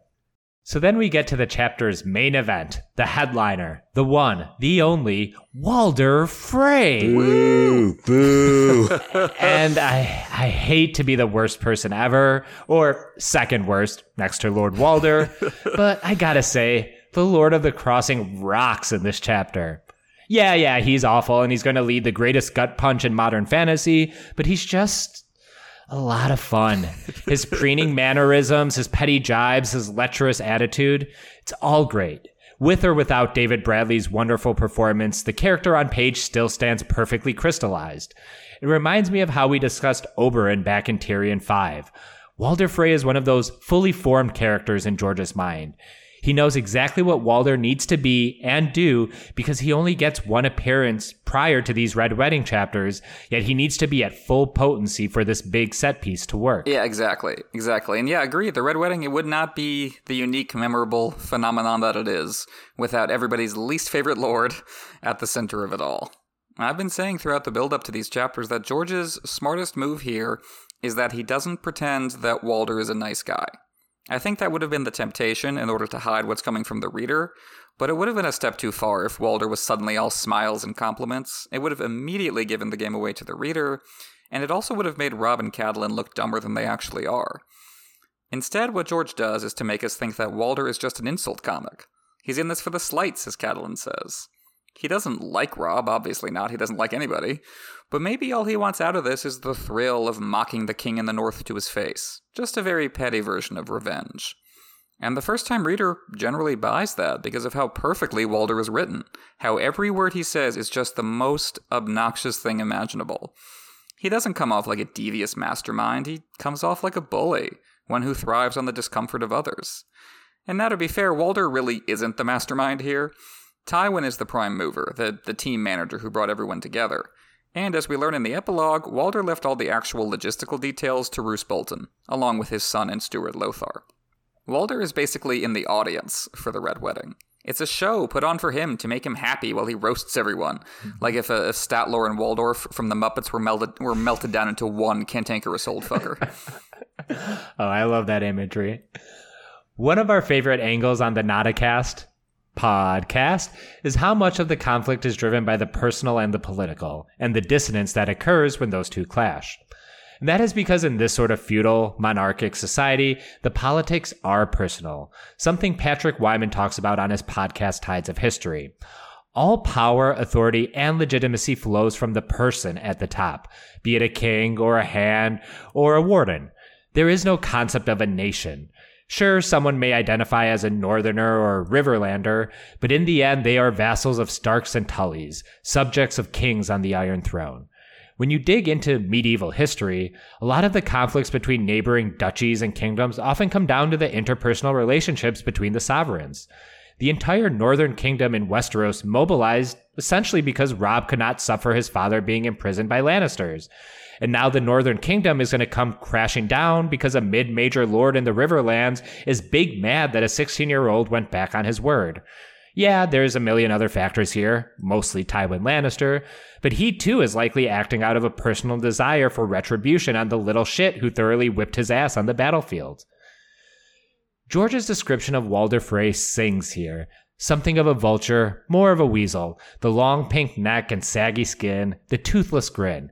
So then we get to the chapter's main event, the headliner, the one, the only, Walder Frey. Boo, boo. and I, I hate to be the worst person ever, or second worst, next to Lord Walder, but I gotta say, the Lord of the Crossing rocks in this chapter. Yeah, yeah, he's awful and he's gonna lead the greatest gut punch in modern fantasy, but he's just a lot of fun. His preening mannerisms, his petty jibes, his lecherous attitude, it's all great. With or without David Bradley's wonderful performance, the character on page still stands perfectly crystallized. It reminds me of how we discussed Oberyn back in Tyrion 5. Walder Frey is one of those fully formed characters in George's mind. He knows exactly what Walder needs to be and do because he only gets one appearance prior to these Red Wedding chapters, yet he needs to be at full potency for this big set piece to work. Yeah, exactly. Exactly. And yeah, agree. The Red Wedding, it would not be the unique, memorable phenomenon that it is without everybody's least favorite lord at the center of it all. I've been saying throughout the build up to these chapters that George's smartest move here is that he doesn't pretend that Walder is a nice guy. I think that would have been the temptation in order to hide what's coming from the reader, but it would have been a step too far if Walder was suddenly all smiles and compliments. It would have immediately given the game away to the reader, and it also would have made Robb and Catelyn look dumber than they actually are. Instead, what George does is to make us think that Walder is just an insult comic. He's in this for the slights, as Catelyn says. He doesn't like Robb, obviously not. He doesn't like anybody. But maybe all he wants out of this is the thrill of mocking the king in the north to his face. Just a very petty version of revenge. And the first time reader generally buys that because of how perfectly Walder is written. How every word he says is just the most obnoxious thing imaginable. He doesn't come off like a devious mastermind, he comes off like a bully, one who thrives on the discomfort of others. And now, to be fair, Walder really isn't the mastermind here. Tywin is the prime mover, the, the team manager who brought everyone together. And as we learn in the epilogue, Walder left all the actual logistical details to Roose Bolton, along with his son and steward Lothar. Walder is basically in the audience for the Red Wedding. It's a show put on for him to make him happy while he roasts everyone. Mm-hmm. Like if, uh, if Statler and Waldorf from the Muppets were melted were melted down into one cantankerous old fucker. oh, I love that imagery. One of our favorite angles on the NotACast podcast is how much of the conflict is driven by the personal and the political, and the dissonance that occurs when those two clash. And that is because in this sort of feudal, monarchic society, the politics are personal, something Patrick Wyman talks about on his podcast Tides of History. All power, authority, and legitimacy flows from the person at the top, be it a king or a hand or a warden. There is no concept of a nation. Sure, someone may identify as a Northerner or Riverlander, but in the end, they are vassals of Starks and Tullys, subjects of kings on the Iron Throne. When you dig into medieval history, a lot of the conflicts between neighboring duchies and kingdoms often come down to the interpersonal relationships between the sovereigns. The entire northern kingdom in Westeros mobilized essentially because Robb could not suffer his father being imprisoned by Lannisters. And now the Northern Kingdom is going to come crashing down because a mid major lord in the Riverlands is big mad that a 16 year old went back on his word. Yeah, there's a million other factors here, mostly Tywin Lannister, but he too is likely acting out of a personal desire for retribution on the little shit who thoroughly whipped his ass on the battlefield. George's description of Walder Frey sings here, Something of a vulture, more of a weasel, the long pink neck and saggy skin, the toothless grin.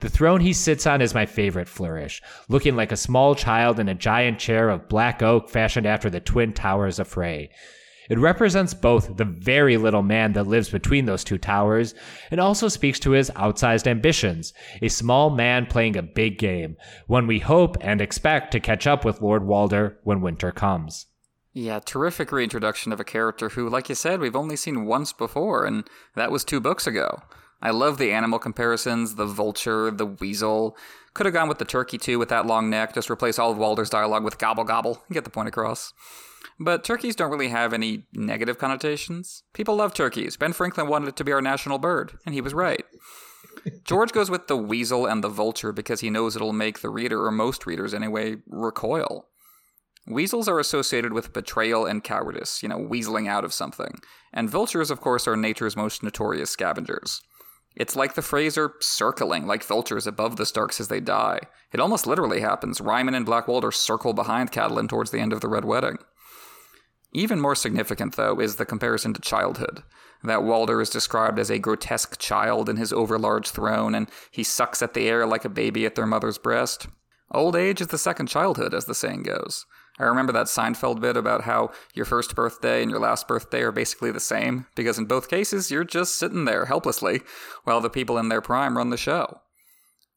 The throne he sits on is my favorite flourish, looking like a small child in a giant chair of black oak fashioned after the twin towers of Frey. It represents both the very little man that lives between those two towers and also speaks to his outsized ambitions, a small man playing a big game, one we hope and expect to catch up with Lord Walder when winter comes. Yeah, terrific reintroduction of a character who, like you said, we've only seen once before, and that was two books ago. I love the animal comparisons, the vulture, the weasel. Could have gone with the turkey too with that long neck, just replace all of Walder's dialogue with gobble gobble, get the point across. But turkeys don't really have any negative connotations. People love turkeys. Ben Franklin wanted it to be our national bird, and he was right. George goes with the weasel and the vulture because he knows it'll make the reader, or most readers anyway, recoil. Weasels are associated with betrayal and cowardice, you know, weaseling out of something. And vultures, of course, are nature's most notorious scavengers. It's like the Freys are circling, like vultures above the Starks as they die. It almost literally happens. Ryman and Black Walder circle behind Catelyn towards the end of the Red Wedding. Even more significant, though, is the comparison to childhood. That Walder is described as a grotesque child in his overlarge throne, and he sucks at the air like a baby at their mother's breast. Old age is the second childhood, as the saying goes. I remember that Seinfeld bit about how your first birthday and your last birthday are basically the same, because in both cases, you're just sitting there helplessly while the people in their prime run the show.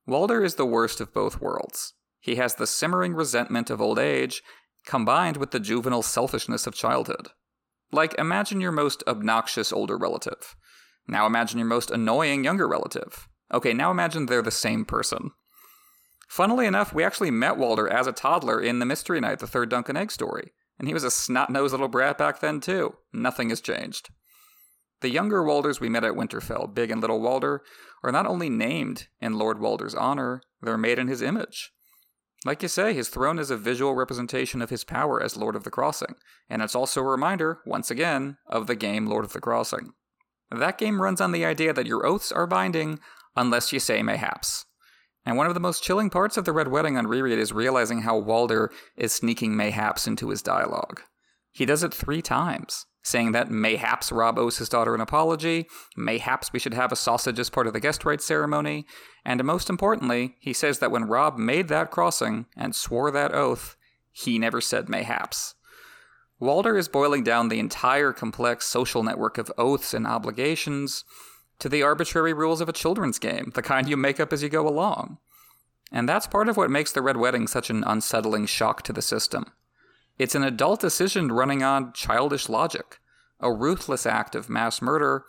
Walder is the worst of both worlds. He has the simmering resentment of old age, combined with the juvenile selfishness of childhood. Like, imagine your most obnoxious older relative. Now imagine your most annoying younger relative. Okay, now imagine they're the same person. Funnily enough, we actually met Walder as a toddler in the Mystery Knight, the third Dunk and Egg story, and he was a snot nosed little brat back then, too. Nothing has changed. The younger Walders we met at Winterfell, Big and Little Walder, are not only named in Lord Walder's honor, they're made in his image. Like you say, his throne is a visual representation of his power as Lord of the Crossing, and it's also a reminder, once again, of the game Lord of the Crossing. That game runs on the idea that your oaths are binding unless you say mayhaps. And one of the most chilling parts of the Red Wedding on reread is realizing how Walder is sneaking mayhaps into his dialogue. He does it three times, saying that mayhaps Robb owes his daughter an apology, mayhaps we should have a sausage as part of the guest rites ceremony, and most importantly, he says that when Robb made that crossing and swore that oath, he never said mayhaps. Walder is boiling down the entire complex social network of oaths and obligations to the arbitrary rules of a children's game, the kind you make up as you go along. And that's part of what makes the Red Wedding such an unsettling shock to the system. It's an adult decision running on childish logic, a ruthless act of mass murder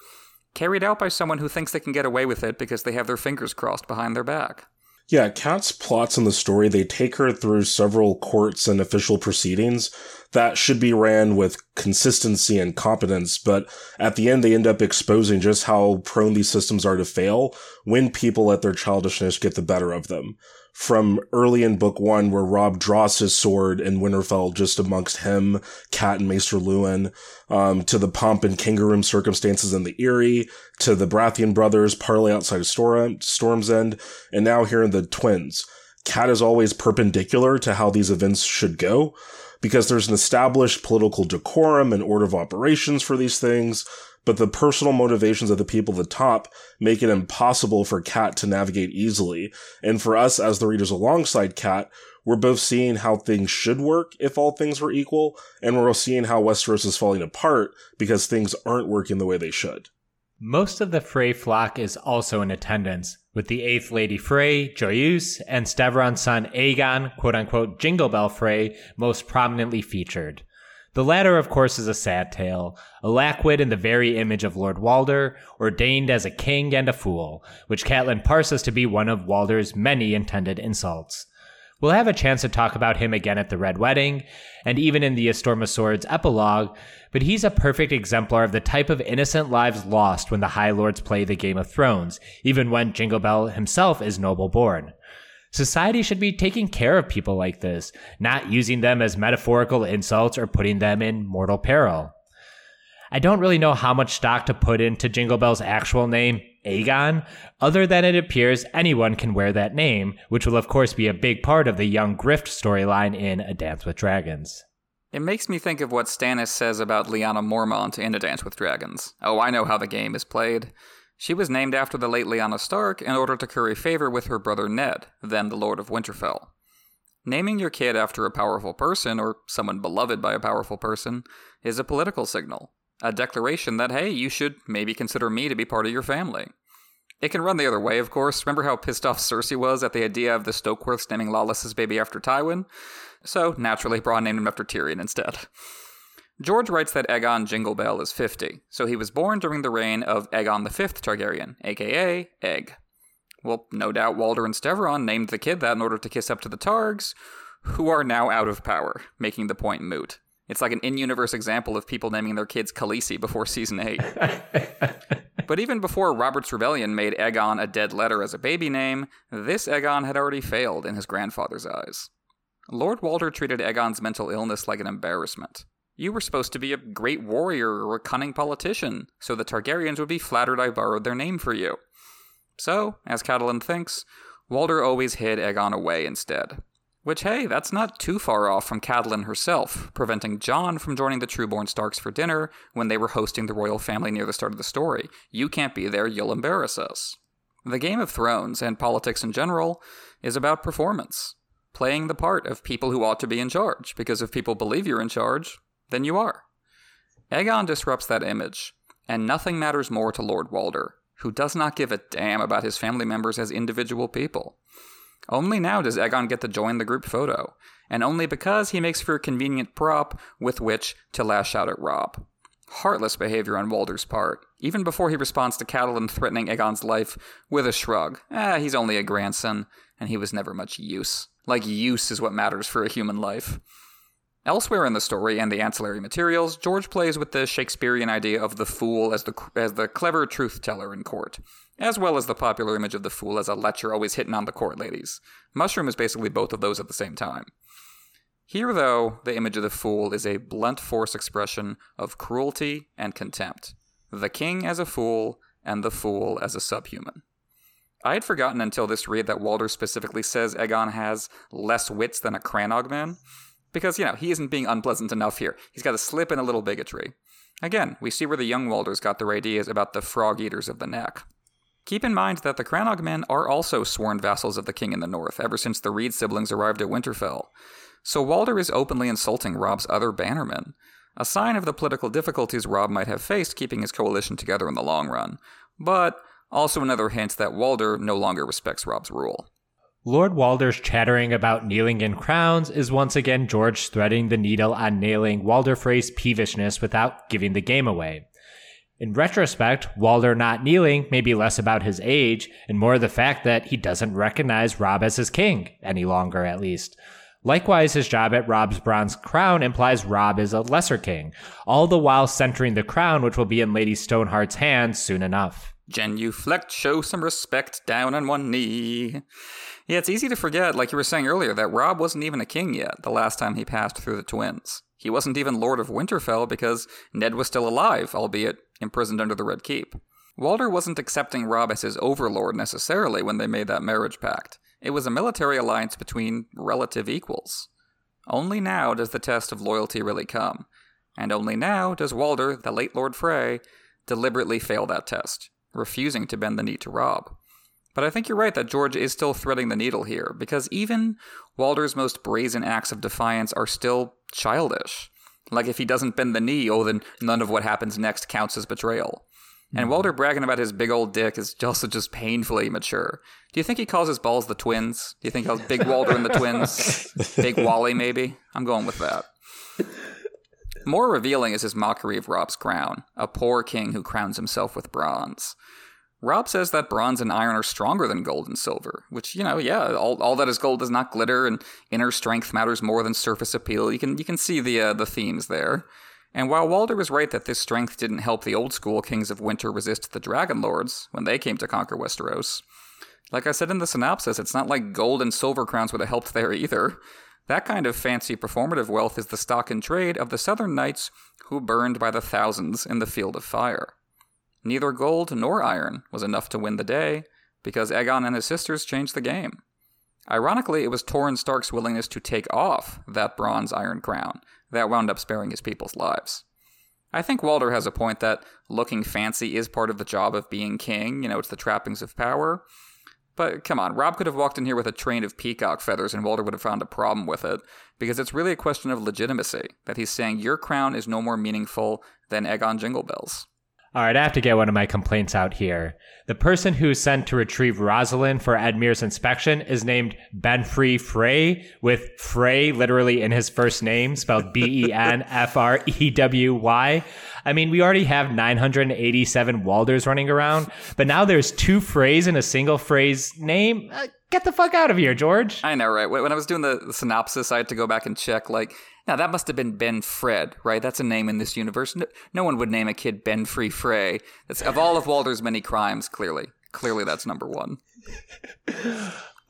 carried out by someone who thinks they can get away with it because they have their fingers crossed behind their back. Yeah, Kat's plots in the story, they take her through several courts and official proceedings that should be ran with consistency and competence, but at the end they end up exposing just how prone these systems are to fail when people let their childishness get the better of them from early in book one where Robb draws his sword in Winterfell just amongst him, Cat and Maester Luwin, um, to the pomp and kangaroo circumstances in the Eyrie, to the Baratheon brothers parley outside of Storm, Storm's End, and now here in the Twins. Cat is always perpendicular to how these events should go because there's an established political decorum and order of operations for these things, but the personal motivations of the people at the top make it impossible for Kat to navigate easily. And for us as the readers alongside Kat, we're both seeing how things should work if all things were equal, and we're seeing how Westeros is falling apart because things aren't working the way they should. Most of the Frey flock is also in attendance, with the eighth Lady Frey, Joyeuse, and Stevron's son Aegon, quote unquote, Jingle Bell Frey, most prominently featured. The latter, of course, is a sad tale, a lackwit in the very image of Lord Walder, ordained as a king and a fool, which Catelyn parses to be one of Walder's many intended insults. We'll have a chance to talk about him again at the Red Wedding, and even in the Storm of Swords epilogue, but he's a perfect exemplar of the type of innocent lives lost when the High Lords play the Game of Thrones, even when Jingle Bell himself is noble born. Society should be taking care of people like this, not using them as metaphorical insults or putting them in mortal peril. I don't really know how much stock to put into Jingle Bell's actual name, Aegon, other than it appears anyone can wear that name, which will of course be a big part of the young Griff storyline in A Dance with Dragons. It makes me think of what Stannis says about Lyanna Mormont in A Dance with Dragons. Oh, I know how the game is played. She was named after the late Lyanna Stark in order to curry favor with her brother Ned, then the Lord of Winterfell. Naming your kid after a powerful person, or someone beloved by a powerful person, is a political signal. A declaration that, hey, you should maybe consider me to be part of your family. It can run the other way, of course. Remember how pissed off Cersei was at the idea of the Stokeworths naming Lollys's baby after Tywin? So, naturally, Bronn named him after Tyrion instead. George writes that Aegon Jinglebell is 50, so he was born during the reign of Aegon V Targaryen, aka Egg. Well, no doubt Walder and Stevron named the kid that in order to kiss up to the Targs, who are now out of power, making the point moot. It's like an in universe example of people naming their kids Khaleesi before season 8. but even before Robert's Rebellion made Aegon a dead letter as a baby name, this Aegon had already failed in his grandfather's eyes. Lord Walder treated Aegon's mental illness like an embarrassment. You were supposed to be a great warrior or a cunning politician, so the Targaryens would be flattered I borrowed their name for you. So, as Catelyn thinks, Walder always hid Aegon away instead. Which, hey, that's not too far off from Catelyn herself, preventing Jon from joining the Trueborn Starks for dinner when they were hosting the royal family near the start of the story. You can't be there, you'll embarrass us. The Game of Thrones, and politics in general, is about performance. Playing the part of people who ought to be in charge, because if people believe you're in charge, then you are. Aegon disrupts that image, and nothing matters more to Lord Walder, who does not give a damn about his family members as individual people. Only now does Aegon get to join the group photo, and only because he makes for a convenient prop with which to lash out at Robb. Heartless behavior on Walder's part, even before he responds to Catelyn threatening Aegon's life with a shrug. Ah, he's only a grandson, and he was never much use. Like, use is what matters for a human life. Elsewhere in the story and the ancillary materials, George plays with the Shakespearean idea of the fool as the as the clever truth teller in court, as well as the popular image of the fool as a lecher always hitting on the court ladies. Mushroom is basically both of those at the same time. Here, though, the image of the fool is a blunt force expression of cruelty and contempt. The king as a fool, and the fool as a subhuman. I had forgotten until this read that Walder specifically says Aegon has less wits than a Crannog man because, you know, he isn't being unpleasant enough here. He's got to slip in a little bigotry. Again, we see where the young Walders got their ideas about the frog eaters of the neck. Keep in mind that the Crannog men are also sworn vassals of the king in the north ever since the Reed siblings arrived at Winterfell. So Walder is openly insulting Robb's other bannermen, a sign of the political difficulties Robb might have faced keeping his coalition together in the long run, but also another hint that Walder no longer respects Robb's rule. Lord Walder's chattering about kneeling in crowns is once again George threading the needle on nailing Walder Frey's peevishness without giving the game away. In retrospect, Walder not kneeling may be less about his age and more the fact that he doesn't recognize Robb as his king, any longer at least. Likewise, his job at Robb's bronze crown implies Robb is a lesser king, all the while centering the crown which will be in Lady Stoneheart's hands soon enough. Genuflect, show some respect, down on one knee. Yeah, it's easy to forget, like you were saying earlier, that Robb wasn't even a king yet the last time he passed through the Twins. He wasn't even Lord of Winterfell because Ned was still alive, albeit imprisoned under the Red Keep. Walder wasn't accepting Robb as his overlord necessarily when they made that marriage pact. It was a military alliance between relative equals. Only now does the test of loyalty really come, and only now does Walder, the late Lord Frey, deliberately fail that test, refusing to bend the knee to Robb. But I think you're right that George is still threading the needle here, because even Walder's most brazen acts of defiance are still childish. Like if he doesn't bend the knee, oh, then none of what happens next counts as betrayal. And Walder bragging about his big old dick is also just painfully mature. Do you think he calls his balls the twins? Do you think he calls Big Walder and the twins? Big Wally, maybe? I'm going with that. More revealing is his mockery of Robb's crown, a poor king who crowns himself with bronze. Robb says that bronze and iron are stronger than gold and silver, which, you know, yeah, all, all that is gold does not glitter, and inner strength matters more than surface appeal. You can you can see the uh, the themes there. And while Walder was right that this strength didn't help the old school kings of winter resist the Dragon Lords when they came to conquer Westeros, like I said in the synopsis, it's not like gold and silver crowns would have helped there either. That kind of fancy performative wealth is the stock in trade of the southern knights who burned by the thousands in the field of fire. Neither gold nor iron was enough to win the day, because Aegon and his sisters changed the game. Ironically, it was Torrhen Stark's willingness to take off that bronze iron crown that wound up sparing his people's lives. I think Walder has a point that looking fancy is part of the job of being king, you know, it's the trappings of power. But come on, Robb could have walked in here with a train of peacock feathers and Walder would have found a problem with it, because it's really a question of legitimacy, that he's saying your crown is no more meaningful than Aegon Jingle Bells. All right, I have to get one of my complaints out here. The person who's sent to retrieve Roslin for Edmure's inspection is named Benfrey Frey, with Frey literally in his first name, spelled B E N F R E W Y. I mean, we already have 987 Walders running around, but now there's two Freys in a single Frey's name. Uh, get the fuck out of here, George. I know, right? When I was doing the synopsis, I had to go back and check, like, now that must have been Benfred, right? That's a name in this universe. No, no one would name a kid Ben Free Frey. That's of all of Walder's many crimes. Clearly, clearly that's number one.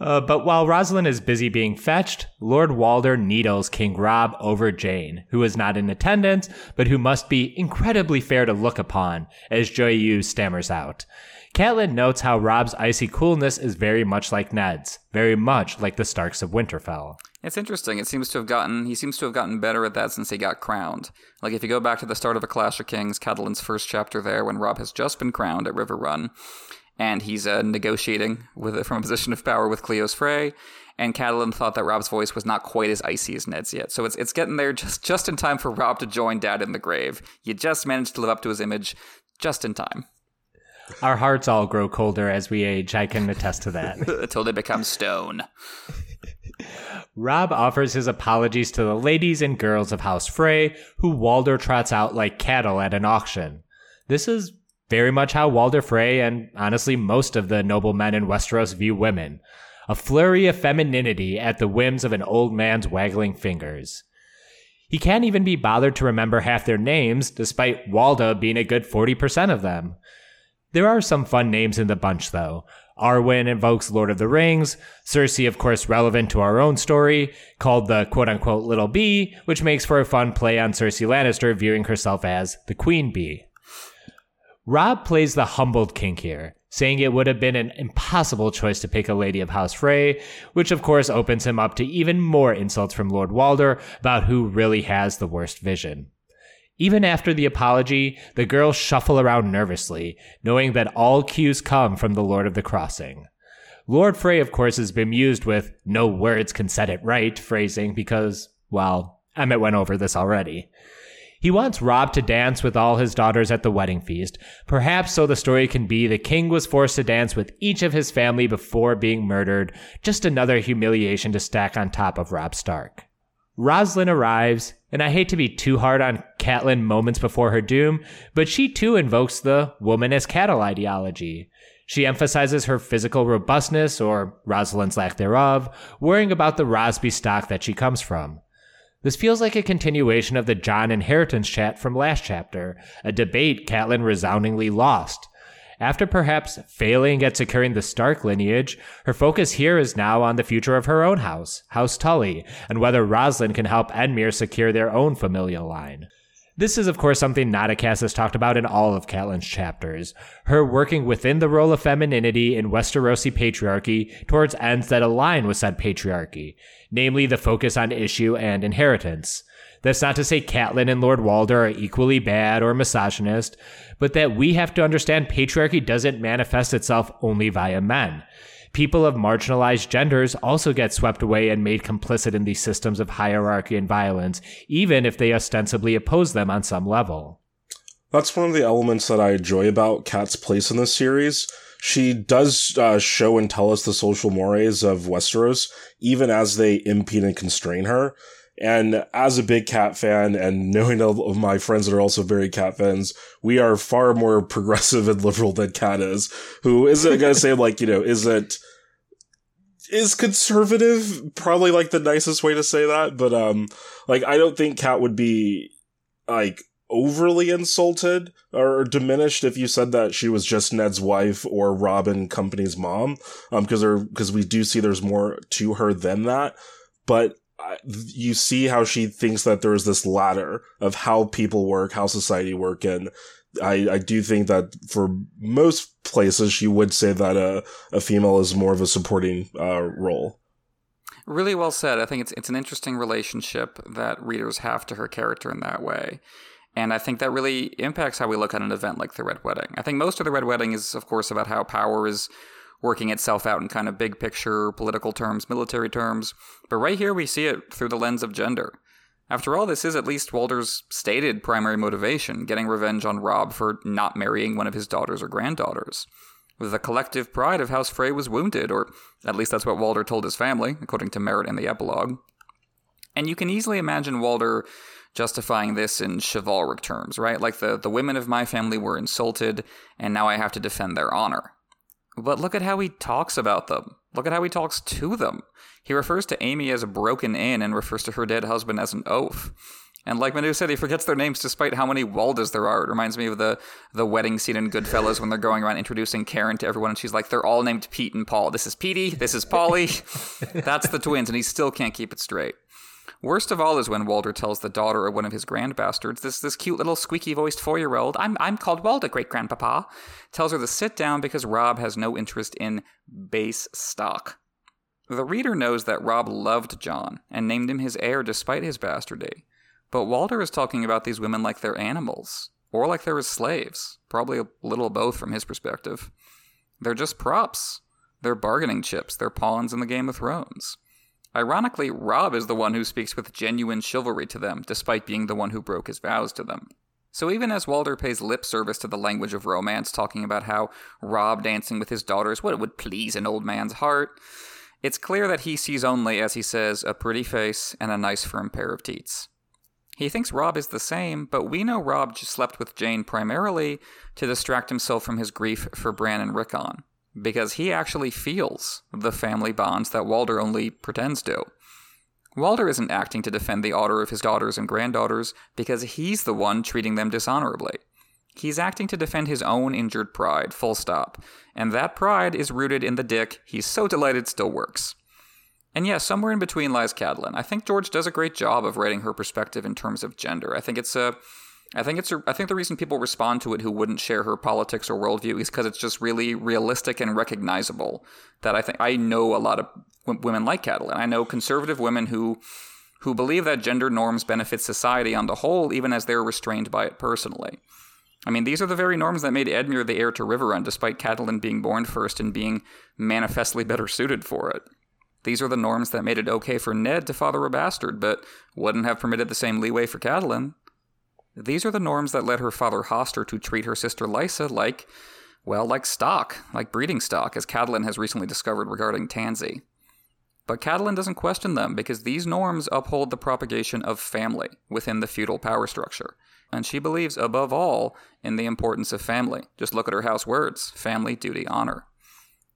Uh, but while Roslin is busy being fetched, Lord Walder needles King Robb over Jeyne, who is not in attendance, but who must be incredibly fair to look upon, as Joyeuse stammers out. Catelyn notes how Robb's icy coolness is very much like Ned's, very much like the Starks of Winterfell. It's interesting. It seems to have gotten he seems to have gotten better at that since he got crowned. Like if you go back to the start of A Clash of Kings, Catelyn's first chapter there, when Robb has just been crowned at Riverrun, and he's uh, negotiating with from a position of power with Cleos Frey. And Catelyn thought that Robb's voice was not quite as icy as Ned's yet, so it's it's getting there just just in time for Robb to join Dad in the grave. You just managed to live up to his image, just in time. Our hearts all grow colder as we age. I can attest to that. Until they become stone. Robb offers his apologies to the ladies and girls of House Frey, who Walder trots out like cattle at an auction. This is very much how Walder Frey and honestly most of the noblemen in Westeros view women. A flurry of femininity at the whims of an old man's waggling fingers. He can't even be bothered to remember half their names, despite Walda being a good 40% of them. There are some fun names in the bunch, though. Arwen invokes Lord of the Rings, Cersei, of course, relevant to our own story, called the quote unquote Little Bee, which makes for a fun play on Cersei Lannister viewing herself as the Queen Bee. Robb plays the humbled king here, saying it would have been an impossible choice to pick a lady of House Frey, which of course opens him up to even more insults from Lord Walder about who really has the worst vision. Even after the apology, the girls shuffle around nervously, knowing that all cues come from the Lord of the Crossing. Lord Frey, of course, is bemused with no words can set it right phrasing because, well, Emmett went over this already. He wants Robb to dance with all his daughters at the wedding feast, perhaps so the story can be the king was forced to dance with each of his family before being murdered, just another humiliation to stack on top of Robb Stark. Roslin arrives, and I hate to be too hard on Catelyn moments before her doom, but she too invokes the woman as cattle ideology. She emphasizes her physical robustness, or Roslin's lack thereof, worrying about the Rosby stock that she comes from. This feels like a continuation of the Jon inheritance chat from last chapter, a debate Catelyn resoundingly lost. After perhaps failing at securing the Stark lineage, her focus here is now on the future of her own house, House Tully, and whether Roslin can help Edmure secure their own familial line. This is, of course, something NotACast has talked about in all of Catelyn's chapters. Her working within the role of femininity in Westerosi patriarchy towards ends that align with said patriarchy, namely the focus on issue and inheritance. That's not to say Catelyn and Lord Walder are equally bad or misogynist, but that we have to understand patriarchy doesn't manifest itself only via men. People of marginalized genders also get swept away and made complicit in these systems of hierarchy and violence, even if they ostensibly oppose them on some level. That's one of the elements that I enjoy about Kat's place in this series. She does uh, show and tell us the social mores of Westeros, even as they impede and constrain her. And as a big cat fan and knowing all of my friends that are also very cat fans, we are far more progressive and liberal than Cat is, who isn't going to say like, you know, isn't, is conservative probably like the nicest way to say that, but, um, like, I don't think Cat would be, like, overly insulted or diminished if you said that she was just Ned's wife or Robin Company's mom, um, because there, because we do see there's more to her than that. But you see how she thinks that there's this ladder of how people work, how society work, and I, I do think that for most places she would say that a, a female is more of a supporting uh, role. Really well said. I think it's it's an interesting relationship that readers have to her character in that way. And I think that really impacts how we look at an event like the Red Wedding. I think most of the Red Wedding is, of course, about how power is working itself out in kind of big picture political terms, military terms. But right here, we see it through the lens of gender. After all, this is at least Walder's stated primary motivation getting revenge on Robb for not marrying one of his daughters or granddaughters. With the collective pride of House Frey was wounded, or at least that's what Walder told his family, according to Merrett in the epilogue. And you can easily imagine Walder justifying this in chivalric terms, right? Like the, the women of my family were insulted, and now I have to defend their honor. But look at how he talks about them. Look at how he talks to them. He refers to Ami as a broken in and refers to her dead husband as an oaf. And like Manu said, he forgets their names despite how many Waldas there are. It reminds me of the the wedding scene in Goodfellas when they're going around introducing Karen to everyone, and she's like, "They're all named Pete and Paul. This is Petey. This is Polly. That's the twins." And he still can't keep it straight. Worst of all is when Walder tells the daughter of one of his grandbastards, this this cute little squeaky voiced four year old, I'm I'm called Walder, great grandpapa, tells her to sit down because Robb has no interest in base stock. The reader knows that Robb loved Jon and named him his heir despite his bastardy. But Walder is talking about these women like they're animals, or like they're his slaves, probably a little both from his perspective. They're just props. They're bargaining chips. They're pawns in the Game of Thrones. Ironically, Robb is the one who speaks with genuine chivalry to them, despite being the one who broke his vows to them. So even as Walder pays lip service to the language of romance, talking about how Robb dancing with his daughters, what would please an old man's heart, it's clear that he sees only, as he says, a pretty face and a nice firm pair of teats. He thinks Robb is the same, but we know Robb just slept with Jeyne primarily to distract himself from his grief for Bran and Rickon because he actually feels the family bonds that Walder only pretends to. Walder isn't acting to defend the honor of his daughters and granddaughters because he's the one treating them dishonorably. He's acting to defend his own injured pride, full stop. And that pride is rooted in the dick he's so delighted still works. And yes, yeah, somewhere in between lies Catelyn. I think George does a great job of writing her perspective in terms of gender. I think it's a I think it's I think the reason people respond to it who wouldn't share her politics or worldview is because it's just really realistic and recognizable. That I think I know a lot of women like Catelyn. I know conservative women who who believe that gender norms benefit society on the whole, even as they're restrained by it personally. I mean, these are the very norms that made Edmure the heir to Riverrun, despite Catelyn being born first and being manifestly better suited for it. These are the norms that made it okay for Ned to father a bastard, but wouldn't have permitted the same leeway for Catelyn. These are the norms that led her father Hoster to treat her sister Lysa like, well, like stock, like breeding stock, as Catelyn has recently discovered regarding Tansy. But Catelyn doesn't question them because these norms uphold the propagation of family within the feudal power structure. And she believes, above all, in the importance of family. Just look at her house words family, duty, honor.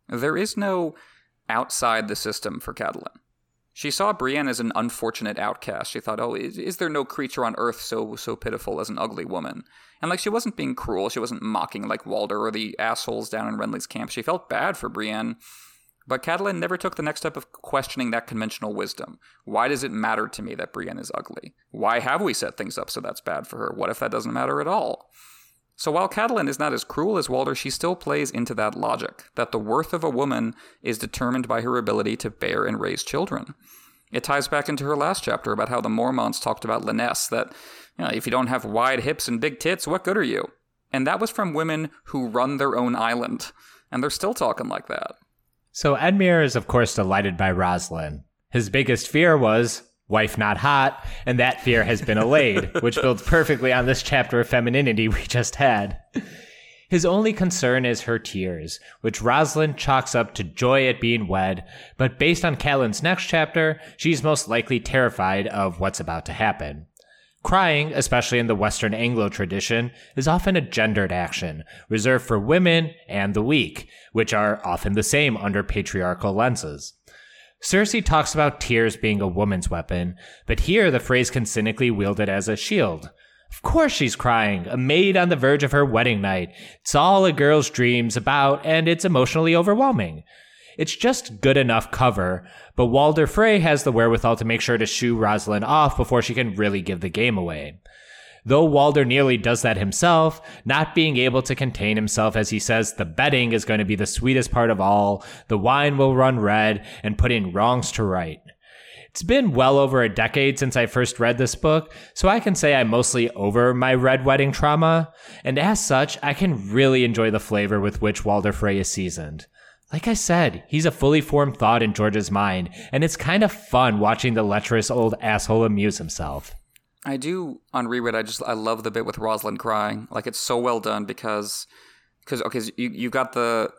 There is no outside the system for Catelyn. She saw Brienne as an unfortunate outcast. She thought, "Oh, is, is, there no creature on earth so so pitiful as an ugly woman?" And like she wasn't being cruel, she wasn't mocking like Walder or the assholes down in Renly's camp. She felt bad for Brienne, but Catelyn never took the next step of questioning that conventional wisdom. Why does it matter to me that Brienne is ugly? Why have we set things up so that's bad for her? What if that doesn't matter at all? So while Catelyn is not as cruel as Walder, she still plays into that logic that the worth of a woman is determined by her ability to bear and raise children. It ties back into her last chapter about how the Mormonts talked about Lynesse, that you know, if you don't have wide hips and big tits, what good are you? And that was from women who run their own island. And they're still talking like that. So Edmure is, of course, delighted by Roslin. His biggest fear was wife not hot, and that fear has been allayed, which builds perfectly on this chapter of femininity we just had. His only concern is her tears, which Roslin chalks up to joy at being wed, but based on Catelyn's next chapter, she's most likely terrified of what's about to happen. Crying, especially in the Western Anglo tradition, is often a gendered action, reserved for women and the weak, which are often the same under patriarchal lenses. Cersei talks about tears being a woman's weapon, but here the Freys can cynically wield it as a shield. Of course she's crying, a maid on the verge of her wedding night. It's all a girl's dreams about, and it's emotionally overwhelming. It's just good enough cover, but Walder Frey has the wherewithal to make sure to shoo Roslin off before she can really give the game away. Though Walder nearly does that himself, not being able to contain himself as he says the betting is going to be the sweetest part of all, the wine will run red, and putting wrongs to right. It's been well over a decade since I first read this book, so I can say I'm mostly over my red wedding trauma, and as such, I can really enjoy the flavor with which Walder Frey is seasoned. Like I said, he's a fully formed thought in George's mind, and it's kind of fun watching the lecherous old asshole amuse himself. I do on reread. I just I love the bit with Roslin crying. Like it's so well done because because okay, so you you got the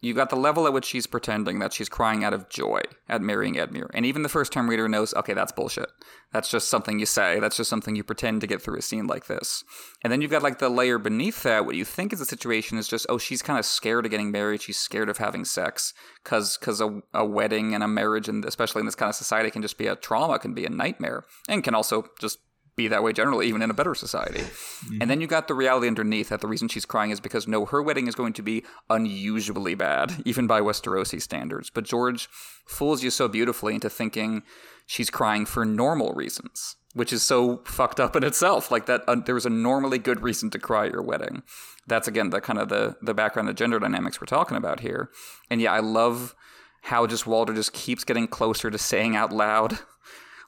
you got the level at which she's pretending that she's crying out of joy at marrying Edmure. And even the first time reader knows, okay, that's bullshit. That's just something you say. That's just something you pretend to get through a scene like this. And then you've got like the layer beneath that. What you think is the situation is just, oh, she's kind of scared of getting married. She's scared of having sex because because a, a wedding and a marriage, and especially in this kind of society, can just be a trauma, can be a nightmare, and can also just be that way generally, even in a better society. Mm-hmm. And then you got the reality underneath that the reason she's crying is because no, her wedding is going to be unusually bad, even by Westerosi standards. But George fools you so beautifully into thinking she's crying for normal reasons, which is so fucked up in itself. Like that, uh, there was a normally good reason to cry at your wedding. That's again the kind of the the background, the gender dynamics we're talking about here. And yeah, I love how just Walder just keeps getting closer to saying out loud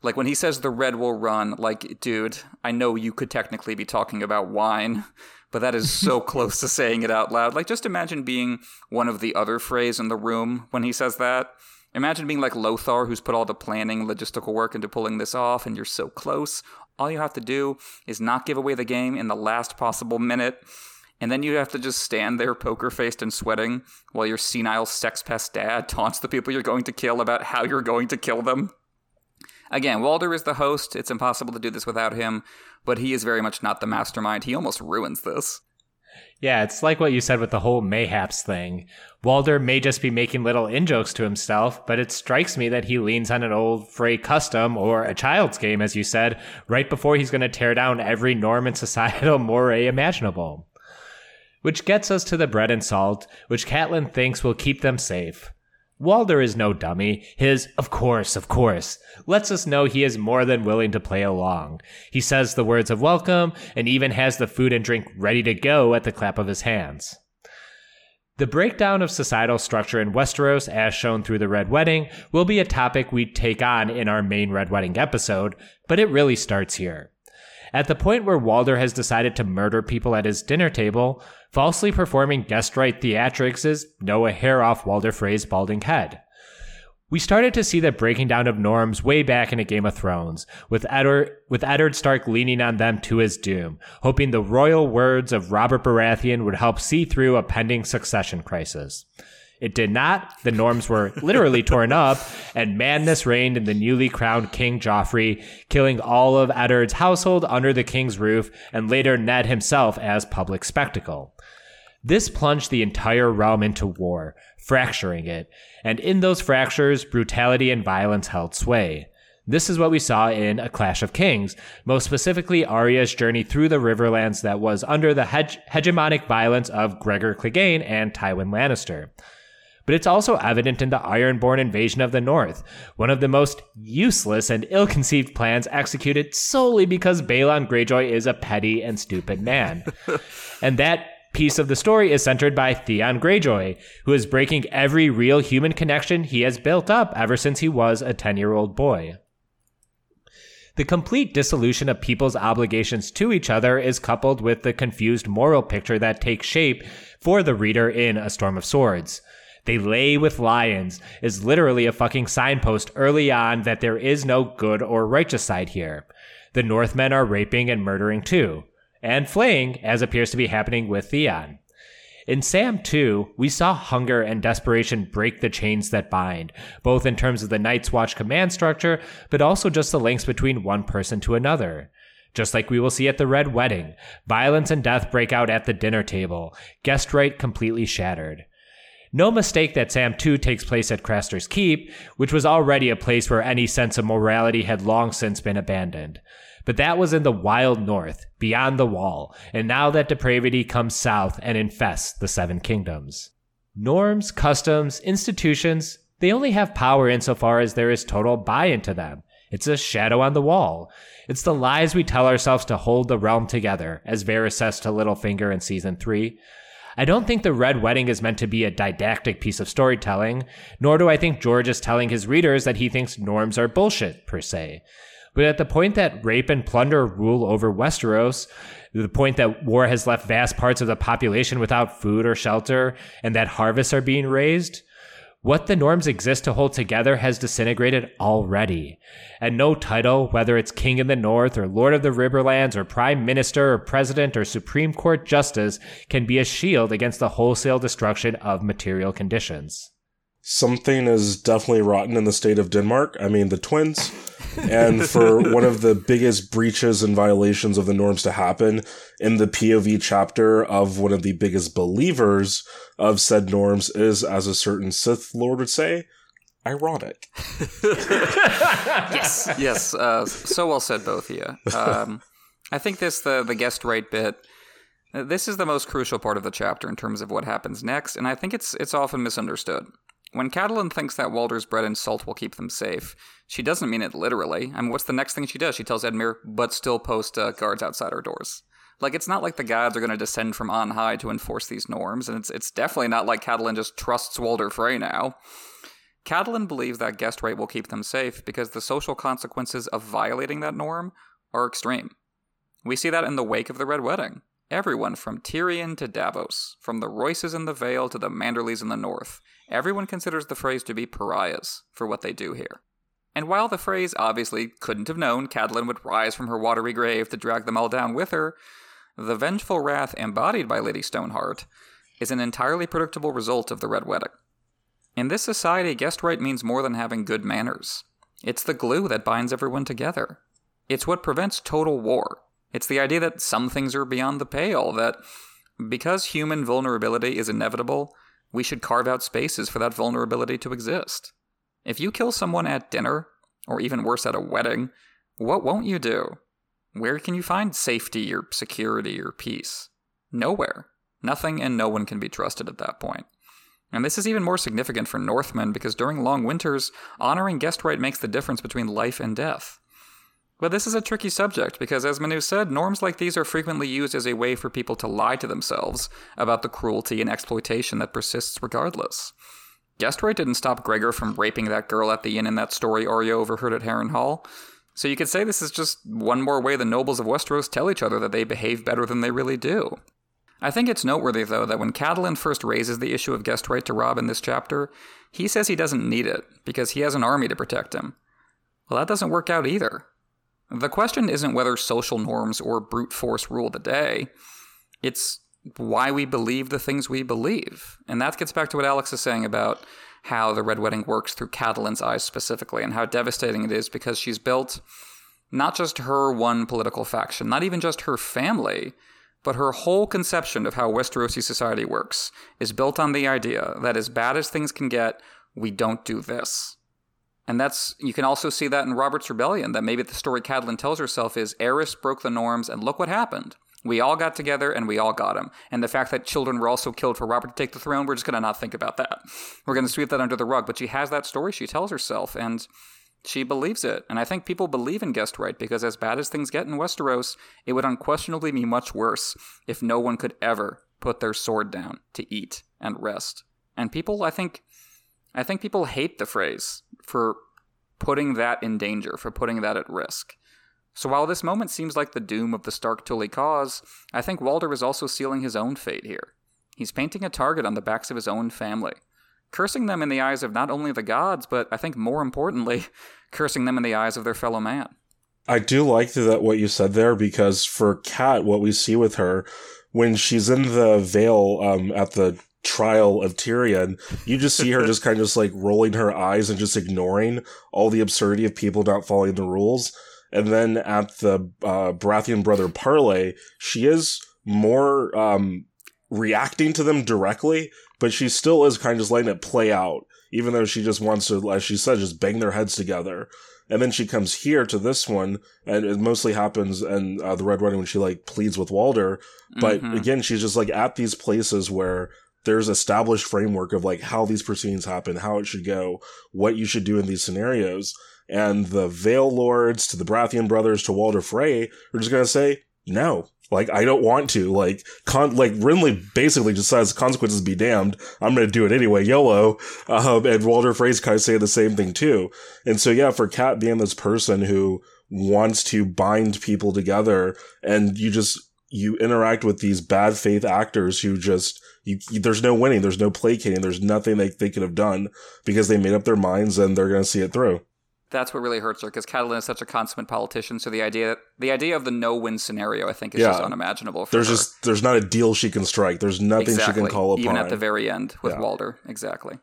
like when he says the red will run, like, dude, I know you could technically be talking about wine, but that is so close to saying it out loud. Like, just imagine being one of the other Freys in the room when he says that. Imagine being like Lothar, who's put all the planning, logistical work into pulling this off, and you're so close. All you have to do is not give away the game in the last possible minute. And then you have to just stand there poker faced and sweating while your senile sex pest dad taunts the people you're going to kill about how you're going to kill them. Again, Walder is the host. It's impossible to do this without him, but he is very much not the mastermind. He almost ruins this. Yeah, it's like what you said with the whole mayhaps thing. Walder may just be making little in jokes to himself, but it strikes me that he leans on an old Frey custom or a child's game, as you said, right before he's going to tear down every norm and societal moray imaginable. Which gets us to the bread and salt, which Catelyn thinks will keep them safe. Walder is no dummy. His, of course, of course, lets us know he is more than willing to play along. He says the words of welcome and even has the food and drink ready to go at the clap of his hands. The breakdown of societal structure in Westeros, as shown through the Red Wedding, will be a topic we take on in our main Red Wedding episode, but it really starts here. At the point where Walder has decided to murder people at his dinner table, falsely performing guest right theatrics is no a hair off Walder Frey's balding head. We started to see the breaking down of norms way back in a Game of Thrones, with Eddard, with Eddard Stark leaning on them to his doom, hoping the royal words of Robert Baratheon would help see through a pending succession crisis. It did not. The norms were literally torn up, and madness reigned in the newly crowned King Joffrey, killing all of Eddard's household under the king's roof, and later Ned himself as public spectacle. This plunged the entire realm into war, fracturing it, and in those fractures, brutality and violence held sway. This is what we saw in A Clash of Kings, most specifically Arya's journey through the Riverlands that was under the hege- hegemonic violence of Gregor Clegane and Tywin Lannister but it's also evident in the Ironborn invasion of the North, one of the most useless and ill conceived plans executed solely because Balon Greyjoy is a petty and stupid man. and that piece of the story is centered by Theon Greyjoy, who is breaking every real human connection he has built up ever since he was a 10 year old boy. The complete dissolution of people's obligations to each other is coupled with the confused moral picture that takes shape for the reader in A Storm of Swords. They lay with lions is literally a fucking signpost early on that there is no good or righteous side here. The Northmen are raping and murdering too, and flaying, as appears to be happening with Theon. In Sam 2, we saw hunger and desperation break the chains that bind, both in terms of the Night's Watch command structure, but also just the links between one person to another. Just like we will see at the Red Wedding, violence and death break out at the dinner table, guest right completely shattered. No mistake that Sam 2 takes place at Craster's Keep, which was already a place where any sense of morality had long since been abandoned. But that was in the wild north, beyond the wall, and now that depravity comes south and infests the Seven Kingdoms. Norms, customs, institutions, they only have power insofar as there is total buy into them. It's a shadow on the wall. It's the lies we tell ourselves to hold the realm together, as Varys says to Littlefinger in season 3. I don't think the Red Wedding is meant to be a didactic piece of storytelling, nor do I think George is telling his readers that he thinks norms are bullshit, per se. But at the point that rape and plunder rule over Westeros, the point that war has left vast parts of the population without food or shelter, and that harvests are being raised, what the norms exist to hold together has disintegrated already. And no title, whether it's King in the North or Lord of the Riverlands or Prime Minister or President or Supreme Court Justice, can be a shield against the wholesale destruction of material conditions. Something is definitely rotten in the state of Denmark. I mean, the twins and for one of the biggest breaches and violations of the norms to happen in the POV chapter of one of the biggest believers of said norms is, as a certain Sith Lord would say, ironic. yes, yes. Uh, so well said, both of you. Um, I think this the the guest right bit. This is the most crucial part of the chapter in terms of what happens next, and I think it's it's often misunderstood. When Catelyn thinks that Walder's bread and salt will keep them safe, she doesn't mean it literally. I mean, what's the next thing she does? She tells Edmure, but still post uh, guards outside her doors. Like, it's not like the gods are going to descend from on high to enforce these norms, and it's, it's definitely not like Catelyn just trusts Walder Frey now. Catelyn believes that guest right will keep them safe because the social consequences of violating that norm are extreme. We see that in the wake of the Red Wedding. Everyone from Tyrion to Davos, from the Royces in the Vale to the Manderleys in the North, everyone considers the Freys to be pariahs for what they do here. And while the Freys obviously couldn't have known Catelyn would rise from her watery grave to drag them all down with her, the vengeful wrath embodied by Lady Stoneheart is an entirely predictable result of the Red Wedding. In this society, guest right means more than having good manners. It's the glue that binds everyone together. It's what prevents total war. It's the idea that some things are beyond the pale, that because human vulnerability is inevitable, we should carve out spaces for that vulnerability to exist. If you kill someone at dinner, or even worse at a wedding, what won't you do? Where can you find safety or security or peace? Nowhere. Nothing and no one can be trusted at that point. And this is even more significant for Northmen because during long winters, honoring guest right makes the difference between life and death. But this is a tricky subject because, as Manu said, norms like these are frequently used as a way for people to lie to themselves about the cruelty and exploitation that persists regardless. Guest right didn't stop Gregor from raping that girl at the inn in that story Arya overheard at Harrenhal. So you could say this is just one more way the nobles of Westeros tell each other that they behave better than they really do. I think it's noteworthy, though, that when Catelyn first raises the issue of guest right to Robb in this chapter, he says he doesn't need it because he has an army to protect him. Well, that doesn't work out either. The question isn't whether social norms or brute force rule the day. It's why we believe the things we believe. And that gets back to what Alex is saying about how the Red Wedding works through Catelyn's eyes specifically and how devastating it is because she's built not just her one political faction, not even just her family, but her whole conception of how Westerosi society works is built on the idea that as bad as things can get, we don't do this. And that's you can also see that in Robert's Rebellion. That maybe the story Catelyn tells herself is Aerys broke the norms, and look what happened. We all got together and we all got him. And the fact that children were also killed for Robert to take the throne, we're just going to not think about that. We're going to sweep that under the rug. But she has that story she tells herself, and she believes it. And I think people believe in guest right because, as bad as things get in Westeros, it would unquestionably be much worse if no one could ever put their sword down to eat and rest. And people, I think, I think people hate the Freys for putting that in danger, for putting that at risk. So while this moment seems like the doom of the Stark Tully cause, I think Walder is also sealing his own fate here. He's painting a target on the backs of his own family, cursing them in the eyes of not only the gods, but I think more importantly, cursing them in the eyes of their fellow man. I do like that what you said there because for Cat, what we see with her when she's in the Vale um, at the trial of Tyrion, you just see her just kind of just like rolling her eyes and just ignoring all the absurdity of people not following the rules. And then at the uh, Baratheon brother parley, she is more um, reacting to them directly, but she still is kind of just letting it play out, even though she just wants to, as she said, just bang their heads together. And then she comes here to this one, and it mostly happens in uh, the Red Wedding when she like pleads with Walder. But mm-hmm. again, she's just like at these places where there's established framework of like how these proceedings happen, how it should go, what you should do in these scenarios. And the Vale Lords to the Baratheon brothers to Walder Frey are just going to say, no, Like, I don't want to. Like, con- like Renly basically just says, consequences be damned. I'm going to do it anyway. YOLO. Um, and Walder Frey's kind of saying the same thing too. And so, yeah, for Cat being this person who wants to bind people together and you just, you interact with these bad faith actors who just, you, you, there's no winning. There's no placating. There's nothing they, they could have done because they made up their minds and they're going to see it through that's what really hurts her because Catalina is such a consummate politician. So the idea the idea of the no win scenario, I think, is yeah. just unimaginable. there's her. just there's not a deal she can strike. There's nothing exactly. she can call upon. Even at the very end with yeah. Walder, exactly.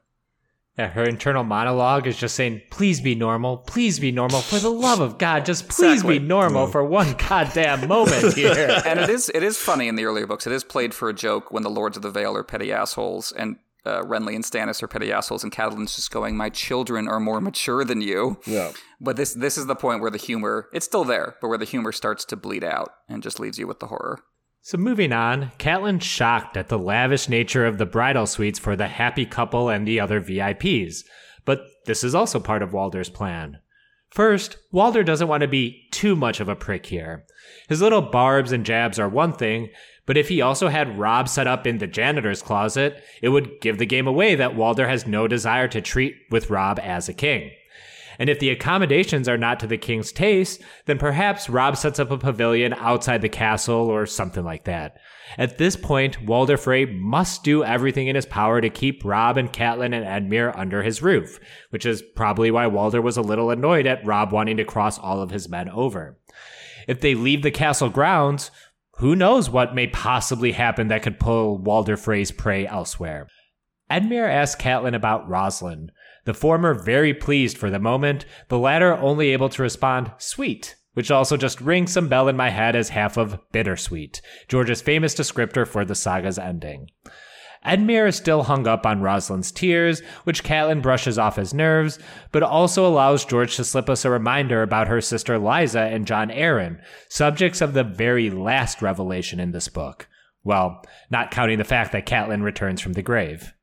Yeah, her internal monologue is just saying, "Please be normal, please be normal, for the love of God, just please exactly. be normal yeah. for one goddamn moment here." and it is it is funny in the earlier books. It is played for a joke when the Lords of the Vale are petty assholes, and uh, Renly and Stannis are petty assholes, and Catelyn's just going, "My children are more mature than you." Yeah. But this this is the point where the humor it's still there, but where the humor starts to bleed out and just leaves you with the horror. So moving on, Catelyn's shocked at the lavish nature of the bridal suites for the happy couple and the other VIPs. But this is also part of Walder's plan. First, Walder doesn't want to be too much of a prick here. His little barbs and jabs are one thing, but if he also had Robb set up in the janitor's closet, it would give the game away that Walder has no desire to treat with Robb as a king. And if the accommodations are not to the king's taste, then perhaps Robb sets up a pavilion outside the castle or something like that. At this point, Walder Frey must do everything in his power to keep Robb and Catelyn and Edmure under his roof, which is probably why Walder was a little annoyed at Robb wanting to cross all of his men over. If they leave the castle grounds, who knows what may possibly happen that could pull Walder Frey's prey elsewhere. Edmure asks Catelyn about Roslin, the former very pleased for the moment, the latter only able to respond, sweet, which also just rings some bell in my head as half of bittersweet, George's famous descriptor for the saga's ending. Edmure is still hung up on Roslin's tears, which Catelyn brushes off his nerves, but also allows George to slip us a reminder about her sister Lysa and Jon Arryn, subjects of the very last revelation in this book. Well, not counting the fact that Catelyn returns from the grave.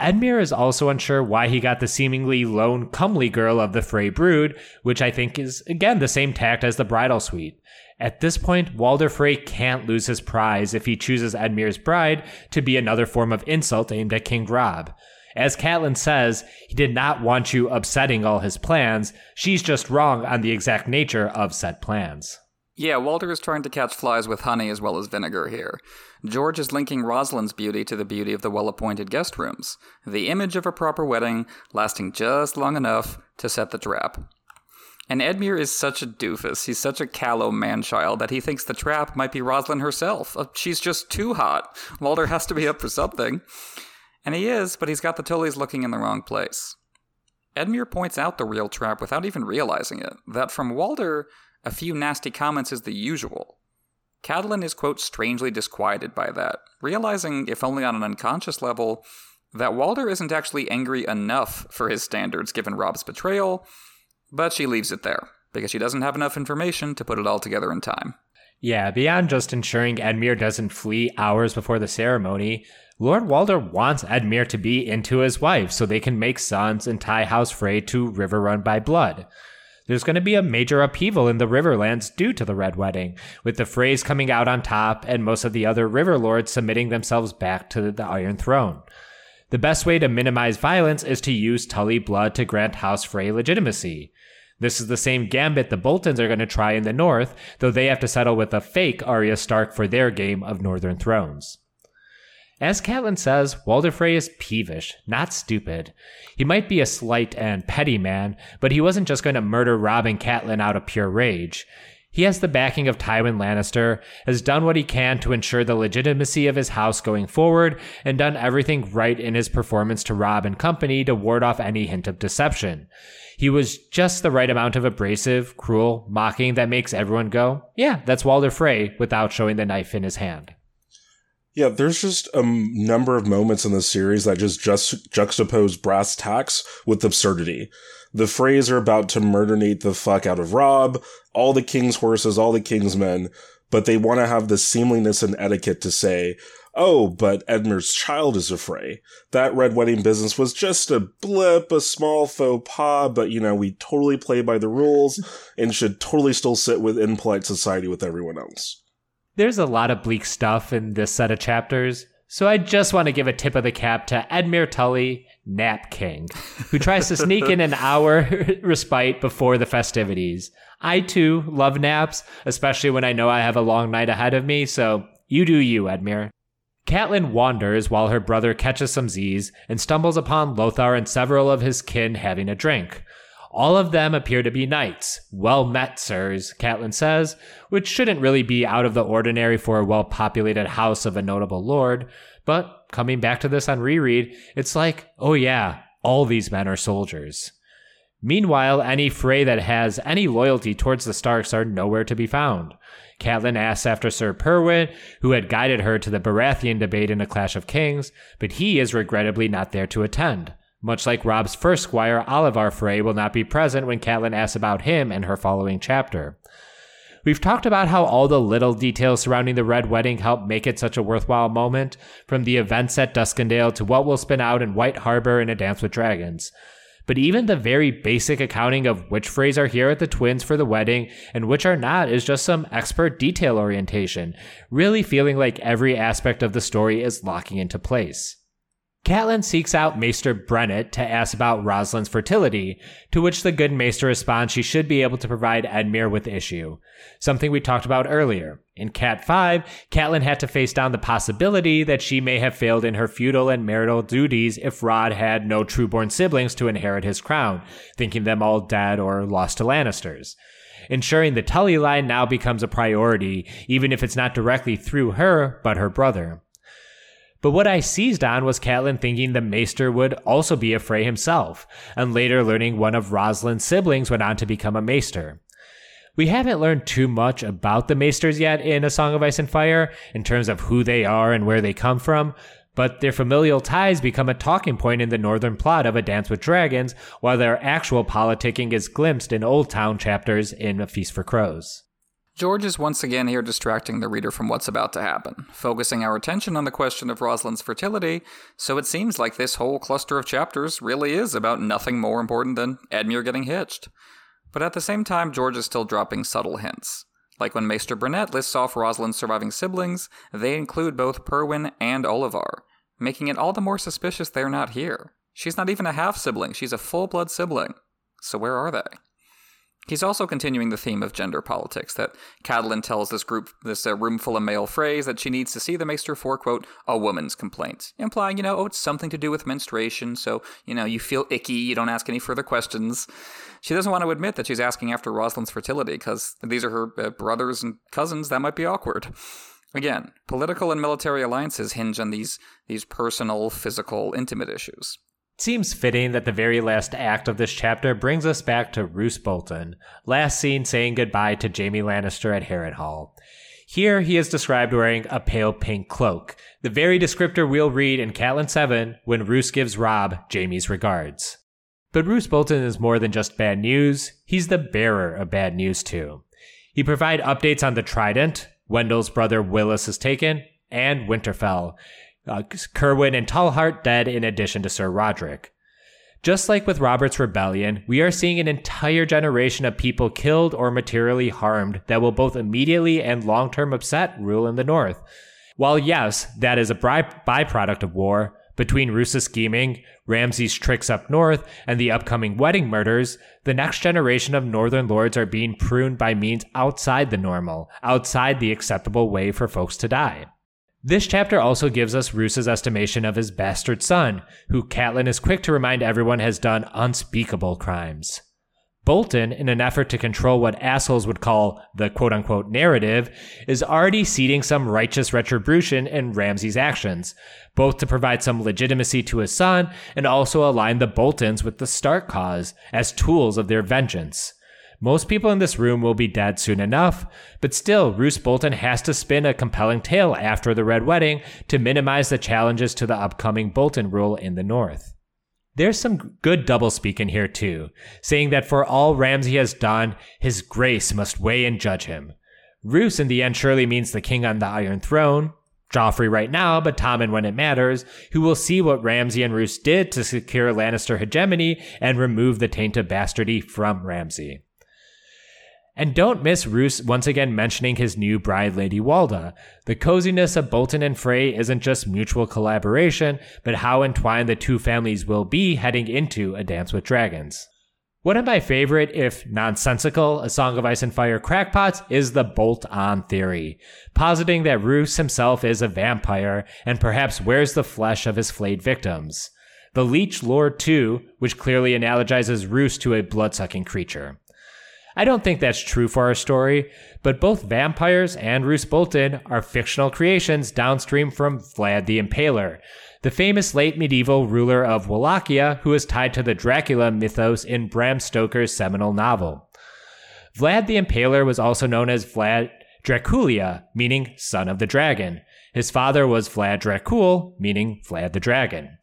Edmure is also unsure why he got the seemingly lone, comely girl of the Frey brood, which I think is, again, the same tact as the bridal suite. At this point, Walder Frey can't lose his prize if he chooses Edmure's bride to be another form of insult aimed at King Robb. As Catelyn says, he did not want you upsetting all his plans. She's just wrong on the exact nature of said plans. Yeah, Walder is trying to catch flies with honey as well as vinegar here. George is linking Roslin's beauty to the beauty of the well appointed guest rooms, the image of a proper wedding lasting just long enough to set the trap. And Edmure is such a doofus. He's such a callow manchild that he thinks the trap might be Roslin herself. Uh, she's just too hot. Walder has to be up for something. And he is, but he's got the Tullys looking in the wrong place. Edmure points out the real trap without even realizing it. That from Walder, a few nasty comments is the usual. Catelyn is, quote, strangely disquieted by that, realizing, if only on an unconscious level, that Walder isn't actually angry enough for his standards given Robb's betrayal, but she leaves it there, because she doesn't have enough information to put it all together in time. Yeah, beyond just ensuring Edmure doesn't flee hours before the ceremony, Lord Walder wants Edmure to be into his wife so they can make sons and tie House Frey to Riverrun by blood. There's going to be a major upheaval in the Riverlands due to the Red Wedding, with the Freys coming out on top and most of the other River Lords submitting themselves back to the Iron Throne. The best way to minimize violence is to use Tully blood to grant House Frey legitimacy. This is the same gambit the Boltons are going to try in the North, though they have to settle with a fake Arya Stark for their game of Northern Thrones. As Catelyn says, Walder Frey is peevish, not stupid. He might be a slight and petty man, but he wasn't just going to murder Robb and Catelyn out of pure rage. He has the backing of Tywin Lannister, has done what he can to ensure the legitimacy of his house going forward, and done everything right in his performance to Robb and company to ward off any hint of deception. He was just the right amount of abrasive, cruel, mocking that makes everyone go, yeah, that's Walder Frey, without showing the knife in his hand. Yeah, there's just a number of moments in the series that just, just juxtapose brass tacks with absurdity. The Freys are about to murdernate the fuck out of Robb, all the king's horses, all the king's men, but they want to have the seemliness and etiquette to say, oh, but Edmure's child is a Frey. That red wedding business was just a blip, a small faux pas, but you know, we totally play by the rules and should totally still sit within polite society with everyone else. There's a lot of bleak stuff in this set of chapters, so I just want to give a tip of the cap to Edmure Tully, Nap King, who tries to sneak in an hour respite before the festivities. I too love naps, especially when I know I have a long night ahead of me, so you do you, Edmure. Catelyn wanders while her brother catches some Z's and stumbles upon Lothar and several of his kin having a drink. All of them appear to be knights. Well met, sirs, Catelyn says, which shouldn't really be out of the ordinary for a well populated house of a notable lord. But coming back to this on reread, it's like, oh yeah, all these men are soldiers. Meanwhile, any Frey that has any loyalty towards the Starks are nowhere to be found. Catelyn asks after Sir Perwyn, who had guided her to the Baratheon debate in A Clash of Kings, but he is regrettably not there to attend. Much like Robb's first squire, Olyvar Frey will not be present when Catelyn asks about him in her following chapter. We've talked about how all the little details surrounding the Red Wedding help make it such a worthwhile moment, from the events at Duskendale to what will spin out in White Harbor in A Dance with Dragons. But even the very basic accounting of which Freys are here at the Twins for the wedding and which are not is just some expert detail orientation, really feeling like every aspect of the story is locking into place. Catelyn seeks out Maester Brenett to ask about Roslin's fertility, to which the good Maester responds she should be able to provide Edmure with issue, something we talked about earlier. In Cat 5, Catelyn had to face down the possibility that she may have failed in her feudal and marital duties if Robb had no trueborn siblings to inherit his crown, thinking them all dead or lost to Lannisters. Ensuring the Tully line now becomes a priority, even if it's not directly through her, but her brother. But what I seized on was Catelyn thinking the Maester would also be a Frey himself, and later learning one of Roslyn's siblings went on to become a Maester. We haven't learned too much about the Maesters yet in A Song of Ice and Fire, in terms of who they are and where they come from, but their familial ties become a talking point in the northern plot of A Dance with Dragons, while their actual politicking is glimpsed in Oldtown chapters in A Feast for Crows. George is once again here distracting the reader from what's about to happen, focusing our attention on the question of Roslin's fertility, so it seems like this whole cluster of chapters really is about nothing more important than Edmure getting hitched. But at the same time, George is still dropping subtle hints. Like when Maester Brenett lists off Roslin's surviving siblings, they include both Perwyn and Olyvar, making it all the more suspicious they're not here. She's not even a half sibling, she's a full blood sibling. So where are they? He's also continuing the theme of gender politics that Catelyn tells this group, this uh, room full of male Freys, that she needs to see the Maester for, quote, a woman's complaint, implying, you know, oh, it's something to do with menstruation, so, you know, you feel icky, you don't ask any further questions. She doesn't want to admit that she's asking after Roslin's fertility, because these are her uh, brothers and cousins, that might be awkward. Again, political and military alliances hinge on these, these personal, physical, intimate issues. Seems fitting that the very last act of this chapter brings us back to Roose Bolton, last seen saying goodbye to Jaime Lannister at Harrenhal. Here he is described wearing a pale pink cloak, the very descriptor we'll read in Catelyn 7 when Roose gives Robb Jaime's regards. But Roose Bolton is more than just bad news, he's the bearer of bad news too. He provides updates on the Trident, Wendel's brother Wylis is taken, and Winterfell, uh, Cerwyn and Tallhart dead in addition to Sir Rodrik. Just like with Robert's rebellion, we are seeing an entire generation of people killed or materially harmed that will both immediately and long term upset rule in the North. While, yes, that is a by- byproduct of war, between Roose's scheming, Ramsay's tricks up north, and the upcoming wedding murders, the next generation of Northern Lords are being pruned by means outside the normal, outside the acceptable way for folks to die. This chapter also gives us Roose's estimation of his bastard son, who Catelyn is quick to remind everyone has done unspeakable crimes. Bolton, in an effort to control what assholes would call the quote unquote narrative, is already seeding some righteous retribution in Ramsay's actions, both to provide some legitimacy to his son and also align the Boltons with the Stark cause as tools of their vengeance. Most people in this room will be dead soon enough, but still, Roose Bolton has to spin a compelling tale after the Red Wedding to minimize the challenges to the upcoming Bolton rule in the North. There's some good doublespeak in here too, saying that for all Ramsay has done, his grace must weigh and judge him. Roose in the end surely means the king on the Iron Throne, Joffrey right now, but Tommen when it matters, who will see what Ramsay and Roose did to secure Lannister hegemony and remove the taint of bastardy from Ramsay. And don't miss Roose once again mentioning his new bride, Lady Walda. The coziness of Bolton and Frey isn't just mutual collaboration, but how entwined the two families will be heading into A Dance with Dragons. One of my favorite, if nonsensical, A Song of Ice and Fire crackpots is the bolt on theory, positing that Roose himself is a vampire and perhaps wears the flesh of his flayed victims. The Leech Lord, too, which clearly analogizes Roose to a blood sucking creature. I don't think that's true for our story, but both vampires and Roose Bolton are fictional creations downstream from Vlad the Impaler, the famous late medieval ruler of Wallachia who is tied to the Dracula mythos in Bram Stoker's seminal novel. Vlad the Impaler was also known as Vlad Draculia, meaning son of the dragon. His father was Vlad Dracul, meaning Vlad the Dragon.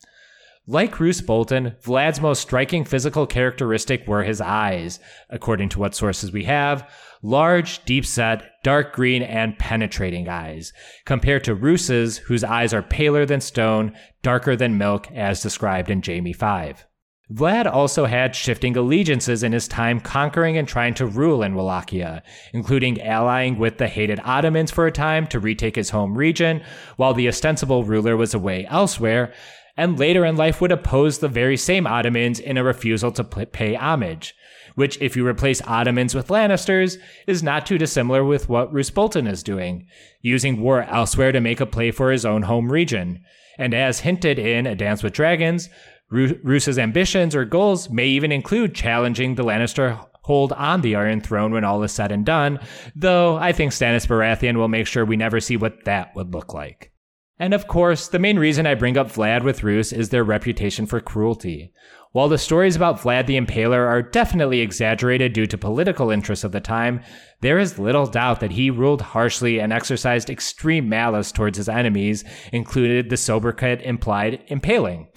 Like Roose Bolton, Vlad's most striking physical characteristic were his eyes, according to what sources we have large, deep set, dark green, and penetrating eyes, compared to Roose's, whose eyes are paler than stone, darker than milk, as described in Jaime 5. Vlad also had shifting allegiances in his time conquering and trying to rule in Wallachia, including allying with the hated Ottomans for a time to retake his home region, while the ostensible ruler was away elsewhere, and later in life would oppose the very same Ottomans in a refusal to pay homage which, if you replace Ottomans with Lannisters, is not too dissimilar with what Bolton is doing, using war elsewhere to make a play for his own home region. And as hinted in A Dance with Dragons, Roose's ambitions or goals may even include challenging the Lannister hold on the Iron Throne when all is said and done, though I think Stannis Baratheon will make sure we never see what that would look like. And of course, the main reason I bring up Vlad with Roose is their reputation for cruelty. While the stories about Vlad the Impaler are definitely exaggerated due to political interests of the time, there is little doubt that he ruled harshly and exercised extreme malice towards his enemies, included the sobriquet implied impaling.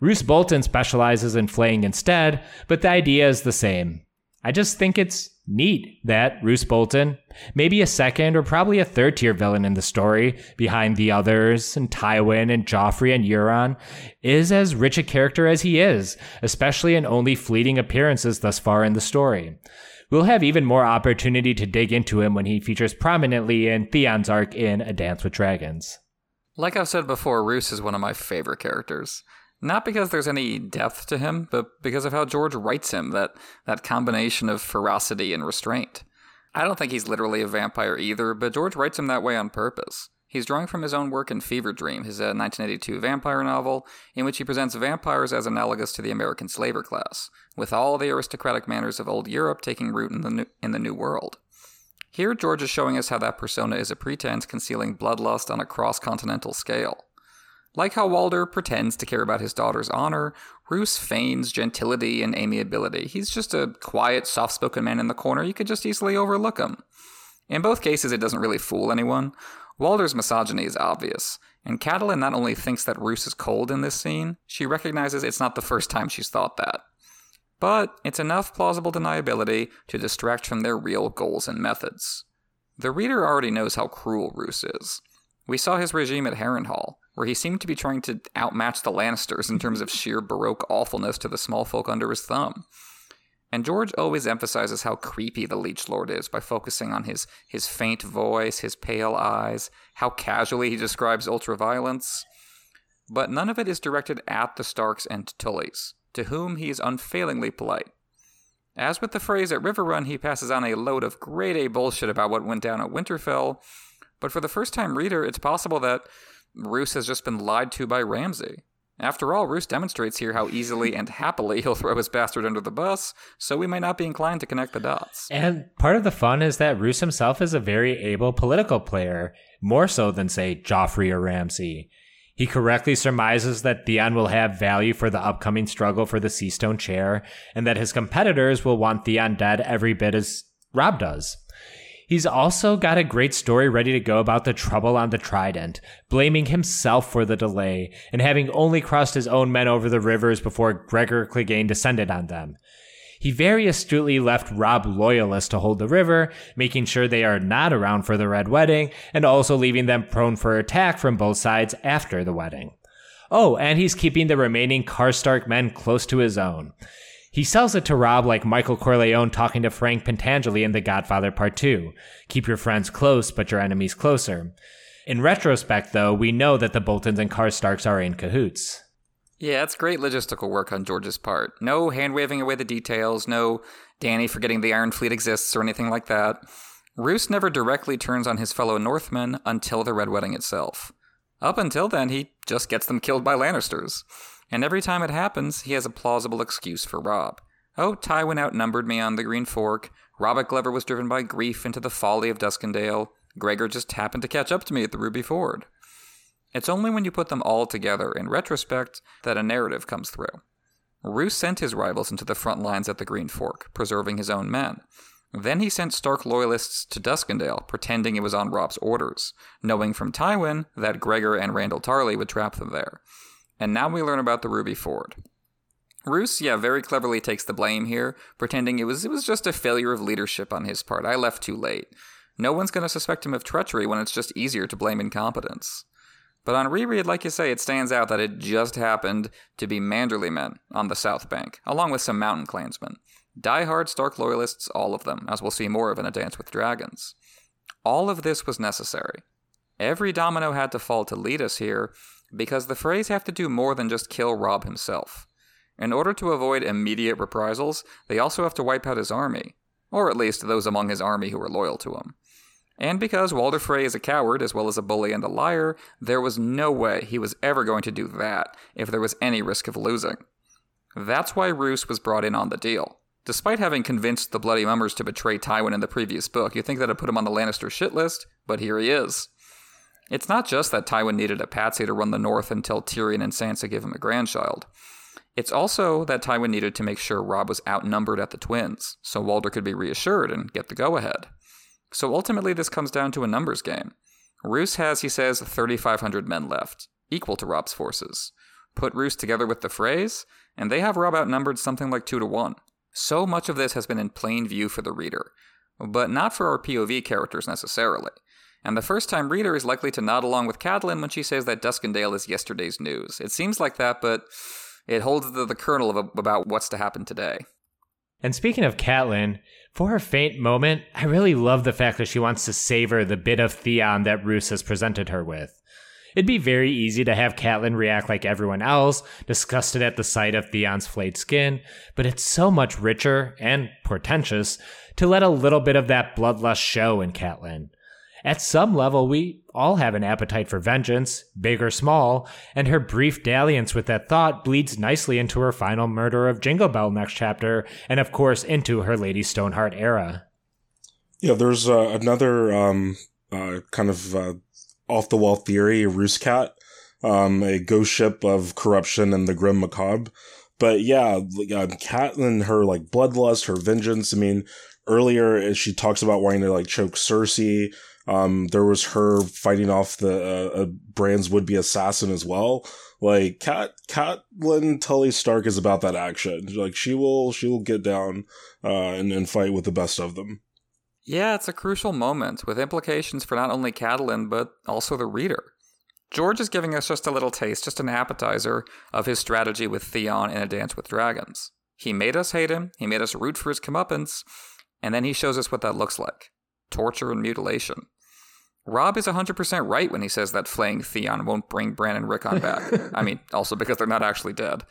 Roose Bolton specializes in flaying instead, but the idea is the same. I just think it's neat that Roose Bolton, maybe a second or probably a third tier villain in the story behind the others and Tywin and Joffrey and Euron, is as rich a character as he is, especially in only fleeting appearances thus far in the story. We'll have even more opportunity to dig into him when he features prominently in Theon's arc in A Dance with Dragons. Like I've said before, Roose is one of my favorite characters. Not because there's any depth to him, but because of how George writes him, that, that combination of ferocity and restraint. I don't think he's literally a vampire either, but George writes him that way on purpose. He's drawing from his own work in Fever Dream, his uh, 1982 vampire novel, in which he presents vampires as analogous to the American slaver class, with all the aristocratic manners of old Europe taking root in the new, in the New World. Here, George is showing us how that persona is a pretense concealing bloodlust on a cross continental scale. Like how Walder pretends to care about his daughter's honor, Roose feigns gentility and amiability. He's just a quiet, soft spoken man in the corner. You could just easily overlook him. In both cases, it doesn't really fool anyone. Walder's misogyny is obvious, and Catelyn not only thinks that Roose is cold in this scene, she recognizes it's not the first time she's thought that. But it's enough plausible deniability to distract from their real goals and methods. The reader already knows how cruel Roose is. We saw his regime at Harrenhal, where he seemed to be trying to outmatch the Lannisters in terms of sheer Baroque awfulness to the small folk under his thumb. And George always emphasizes how creepy the Leech Lord is by focusing on his, his faint voice, his pale eyes, how casually he describes ultraviolence. But none of it is directed at the Starks and Tullys, to whom he is unfailingly polite. As with the Freys at Riverrun, he passes on a load of grade A bullshit about what went down at Winterfell, but for the first time reader, it's possible that Roose has just been lied to by Ramsay. After all, Roose demonstrates here how easily and happily he'll throw his bastard under the bus, so we might not be inclined to connect the dots. And part of the fun is that Roose himself is a very able political player, more so than, say, Joffrey or Ramsay. He correctly surmises that Theon will have value for the upcoming struggle for the Seastone chair, and that his competitors will want Theon dead every bit as Robb does. He's also got a great story ready to go about the trouble on the Trident, blaming himself for the delay and having only crossed his own men over the rivers before Gregor Clegane descended on them. He very astutely left Robb loyalists to hold the river, making sure they are not around for the Red Wedding, and also leaving them prone for attack from both sides after the wedding. Oh, and he's keeping the remaining Karstark men close to his own. He sells it to Robb like Michael Corleone talking to Frank Pentangeli in The Godfather Part 2. Keep your friends close, but your enemies closer. In retrospect, though, we know that the Boltons and Karstarks are in cahoots. Yeah, it's great logistical work on George's part. No hand waving away the details, no Dany forgetting the Iron Fleet exists or anything like that. Roose never directly turns on his fellow Northmen until the Red Wedding itself. Up until then, he just gets them killed by Lannisters. And every time it happens, he has a plausible excuse for Robb. Oh, Tywin outnumbered me on the Green Fork. Robett Glover was driven by grief into the folly of Duskendale. Gregor just happened to catch up to me at the Ruby Ford. It's only when you put them all together in retrospect that a narrative comes through. Roose sent his rivals into the front lines at the Green Fork, preserving his own men. Then he sent Stark loyalists to Duskendale, pretending it was on Robb's orders, knowing from Tywin that Gregor and Randyll Tarly would trap them there. And now we learn about the Ruby Ford. Roose, yeah, very cleverly takes the blame here, pretending it was it was just a failure of leadership on his part. I left too late. No one's going to suspect him of treachery when it's just easier to blame incompetence. But on reread, like you say, it stands out that it just happened to be Manderly men on the South Bank, along with some mountain clansmen. Die-hard Stark loyalists, all of them, as we'll see more of in A Dance with Dragons. All of this was necessary. Every domino had to fall to lead us here, because the Freys have to do more than just kill Robb himself. In order to avoid immediate reprisals, they also have to wipe out his army, or at least those among his army who are loyal to him. And because Walder Frey is a coward as well as a bully and a liar, there was no way he was ever going to do that if there was any risk of losing. That's why Roose was brought in on the deal. Despite having convinced the Bloody Mummers to betray Tywin in the previous book, you'd think that'd put him on the Lannister shit list, but here he is. It's not just that Tywin needed a patsy to run the North until Tyrion and Sansa give him a grandchild. It's also that Tywin needed to make sure Robb was outnumbered at the Twins, so Walder could be reassured and get the go ahead. So ultimately, this comes down to a numbers game. Roose has, he says, 3,500 men left, equal to Robb's forces. Put Roose together with the Freys, and they have Robb outnumbered something like 2 to 1. So much of this has been in plain view for the reader, but not for our POV characters necessarily. And the first time reader is likely to nod along with Catelyn when she says that Duskendale is yesterday's news. It seems like that, but it holds the, the kernel of about what's to happen today. And speaking of Catelyn, for her faint moment, I really love the fact that she wants to savor the bit of Theon that Roose has presented her with. It'd be very easy to have Catelyn react like everyone else, disgusted at the sight of Theon's flayed skin, but it's so much richer and portentous to let a little bit of that bloodlust show in Catelyn. At some level, we all have an appetite for vengeance, big or small, and her brief dalliance with that thought bleeds nicely into her final murder of Jingle Bell next chapter, and of course into her Lady Stoneheart era. Yeah, there's uh, another um, uh, kind of uh, off the wall theory, a Roose Cat, um, a ghost ship of corruption and the Grim Macabre. But yeah, uh, Cat and her like bloodlust, her vengeance. I mean, earlier she talks about wanting to like choke Cersei. Um, there was her fighting off the uh, Bran's would be assassin as well. Like Cat Catelyn Tully Stark is about that action. Like she will she will get down uh, and, and fight with the best of them. Yeah, it's a crucial moment with implications for not only Catelyn but also the reader. George is giving us just a little taste, just an appetizer of his strategy with Theon in A Dance with Dragons. He made us hate him, he made us root for his comeuppance, and then he shows us what that looks like torture and mutilation. Robb is 100% right when he says that flaying Theon won't bring Bran and Rickon back. I mean, also because they're not actually dead.